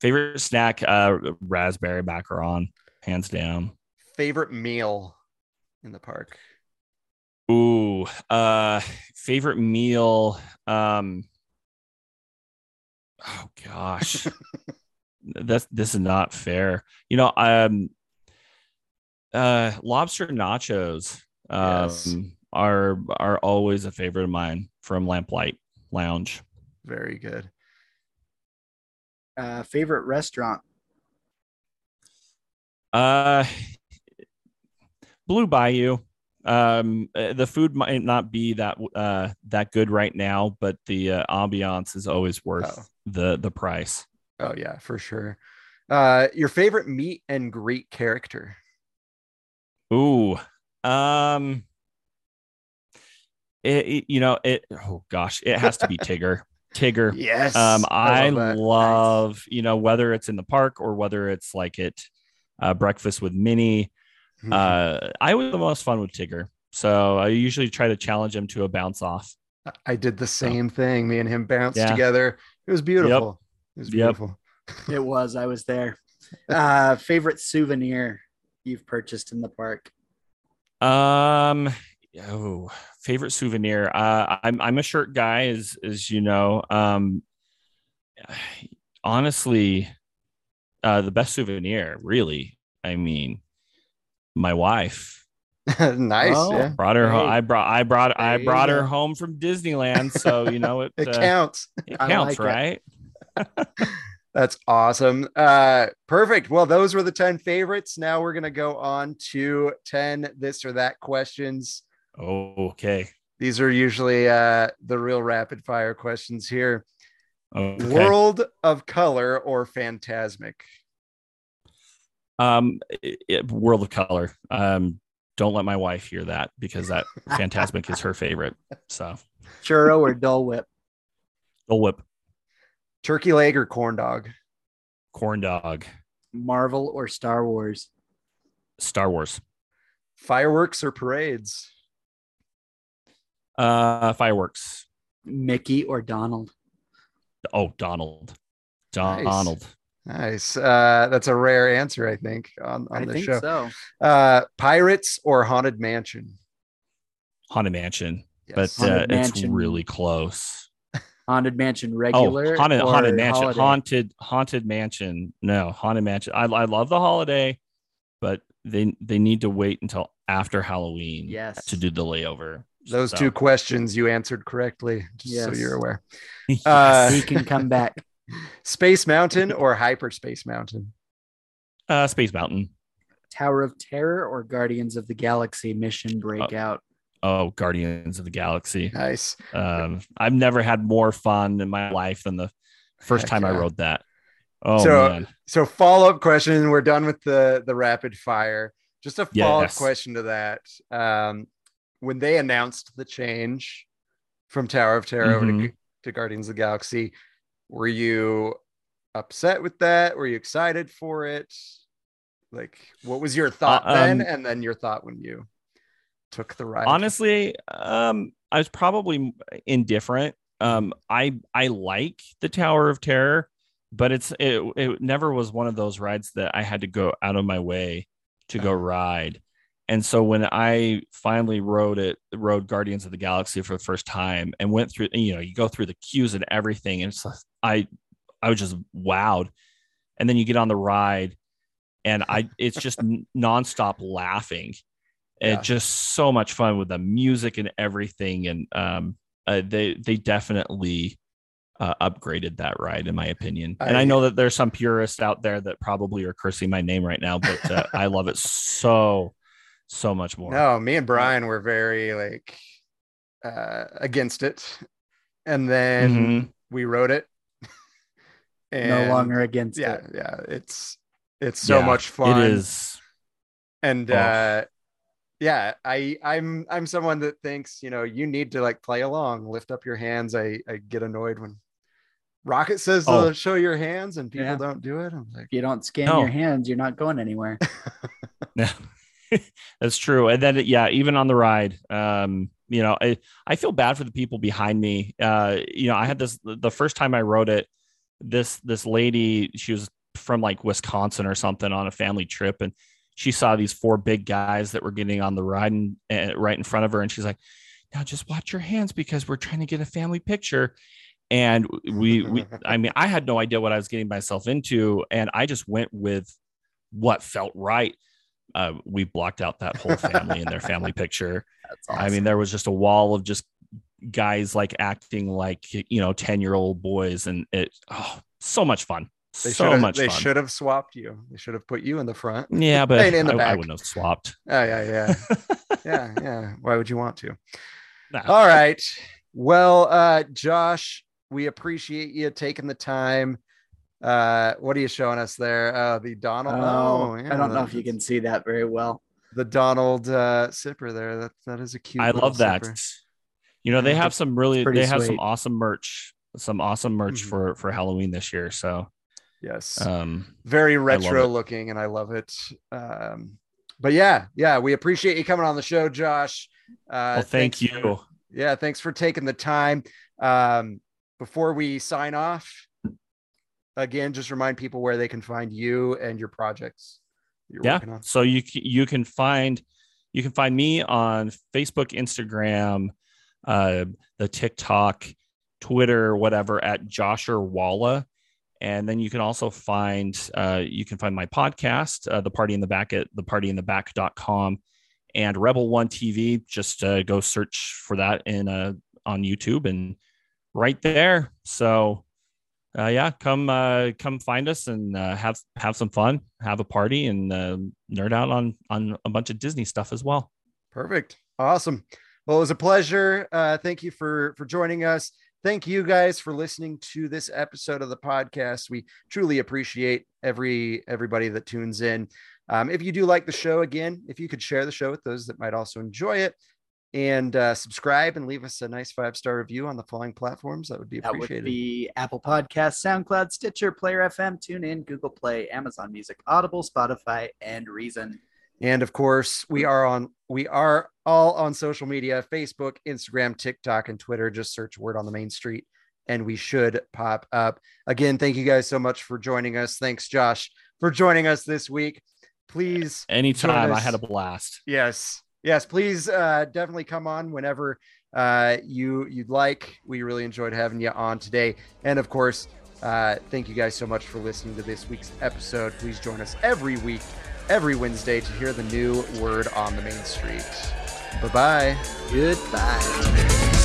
Favorite snack, uh, raspberry macaron, hands down. favorite meal in the park? Ooh, uh, favorite meal. Um, oh gosh, that's this is not fair. You know, um, uh, lobster nachos, um, Yes. are are always a favorite of mine from Lamplight Lounge. Very good. Uh, favorite restaurant. Uh, Blue Bayou. Um, uh, the food might not be that uh that good right now, but the uh, ambiance is always worth Oh. the the price. Oh yeah, for sure. Uh, your favorite meet and greet character? Ooh, um, it, it- you know it. Oh gosh, it has to be Tigger. Tigger. Yes. Um, I, love that. love, you know, whether it's in the park or whether it's like at uh, breakfast with Minnie. Mhm. Uh, I was the most fun with Tigger. So I usually try to challenge him to a bounce off. I did the same thing. Me and him bounced Yeah. together. It was beautiful. It was Yep. beautiful. It was. I was there. Uh, favorite souvenir you've purchased in the park? Um, oh, favorite souvenir. Uh, I'm I'm a shirt guy, as as you know. Um, honestly, uh, the best souvenir, really. I mean, my wife nice. Oh. Yeah. brought her. home. I brought I brought I There you brought her go. home from Disneyland, so you know it. It uh, counts. it counts, like it. right? That's awesome. Uh, perfect. Well, those were the 10 favorites. Now we're going to go on to 10 this or that questions. Oh, okay. These are usually uh, the real rapid fire questions here. Okay. World of color or Fantasmic? Um, it- it- World of Color. Um, don't let my wife hear that because that Fantasmic is her favorite. So, Churro or Dole Whip? the whip Turkey leg or corn dog? corn dog, Marvel or Star Wars? Star Wars, Fireworks or parades? Uh, fireworks. Mickey or Donald? Oh, Donald, Nice. Donald. Nice. Uh, that's a rare answer, I think, on, on I the show. so. Uh, Pirates or Haunted Mansion? Haunted Mansion, Yes. but uh, Haunted it's Mansion. really close. Haunted Mansion regular. oh, haunted, or haunted mansion, holiday? haunted, haunted mansion. No, haunted mansion. I, I love the holiday, but they they need to wait until after Halloween. Yes. to do the layover. Those So- two questions you answered correctly, just so you're aware. Uh, he can come back. Space Mountain or Hyperspace Mountain? uh, Space Mountain. Tower of Terror or Guardians of the Galaxy Mission Breakout? Oh, Guardians of the Galaxy. Nice. Um, I've never had more fun in my life than the first Heck time I yeah. rode that. Oh So- man. So follow up question. We're done with the the rapid fire. Just a follow up Yes. question to that. Um, when they announced the change from Tower of Terror over to, to Guardians of the Galaxy, were you upset with that? Were you excited for it? Like, what was your thought Uh, then, um, and then your thought when you took the ride? honestly um i was probably indifferent um i i like the tower of terror but it's it, it never was one of those rides that i had to go out of my way to go ride and so when i finally rode it rode guardians of the galaxy for the first time and went through you know you go through the queues and everything and it's like- i i was just wowed. And then you get on the ride and i it's just nonstop laughing Yeah. and just so much fun with the music and everything. And um uh, they they definitely uh, upgraded that ride in my opinion. And I, I- know that there's some purists out there that probably are cursing my name right now but uh, i love it so so much more No, me and Brian were very like uh against it. And then Mhm. we rode it. no longer against yeah, it. yeah. It's it's so Yeah, much fun. it is And Oh. uh yeah, I I'm I'm someone that thinks, you know, you need to like play along, lift up your hands. I I get annoyed when Rocket says to Oh. show your hands and people Yeah. don't do it. I'm like, If you don't scan No. your hands, you're not going anywhere. Yeah, that's true. And then, yeah, even on the ride, um, you know, I, I feel bad for the people behind me. Uh, you know, I had this the first time I rode it. This this lady, she was from like Wisconsin or something on a family trip, and she saw these four big guys that were getting on the ride and, and right in front of her, and she's like, "Now just watch your hands because we're trying to get a family picture." And we, we, I mean, I had no idea what I was getting myself into, and I just went with what felt right uh, we blocked out that whole family in their family picture. That's I mean, there was just a wall of just guys like acting like you know ten year old boys, and it oh so much fun, they so have much they fun. should have swapped you. They should have put you in the front. Yeah, but And in the I, I wouldn't have swapped. Oh yeah, yeah. yeah, yeah. Why would you want to? No. All right. Well, uh, Josh, we appreciate you taking the time. Uh, what are you showing us there? Uh, the Donald. Oh, yeah, I don't know if you can see that very well. The Donald uh, sipper there. That that is a cute. I love that. sipper. You know, they have some really pretty they have some awesome merch, some awesome merch Mhm. for for Halloween this year. So Yes. um very retro looking and i love it um but yeah yeah we appreciate you coming on the show josh uh well, thank you. for- yeah thanks for taking the time um before we sign off again just remind people where they can find you and your projects you're yeah. working on. So you you can find you can find me on facebook instagram uh the tiktok twitter whatever at josher walla. And then you can also find uh you can find my podcast uh, the party in the back at the party in the back.com and rebel one tv just uh, go search for that in uh on youtube and right there. So uh, yeah, come uh, come find us and uh, have have some fun, have a party, and uh, nerd out on on a bunch of Disney stuff as well. Perfect. Awesome. Well, it was a pleasure. Uh, thank you for for joining us. Thank you guys for listening to this episode of the podcast. We truly appreciate every everybody that tunes in. Um, if you do like the show, again, if you could share the show with those that might also enjoy it, and uh, subscribe and leave us a nice five star review on the following platforms, that would be That would be Apple Podcasts, SoundCloud, Stitcher, Player FM, TuneIn, Google Play, Amazon Music, Audible, Spotify, and Reason. And of course, we are on we are all on social media, Facebook, Instagram, TikTok, and Twitter. Just search word on the main street and we should pop up. Again, thank you guys so much for joining us. Thanks, Josh, for joining us this week. Please Anytime, I had a blast. Yes. Yes, please uh, definitely come on whenever uh, you you'd like. We really enjoyed having you on today. And of course, uh, thank you guys so much for listening to this week's episode. Please join us every week, every Wednesday to hear the new word on the main street. Bye bye. Goodbye.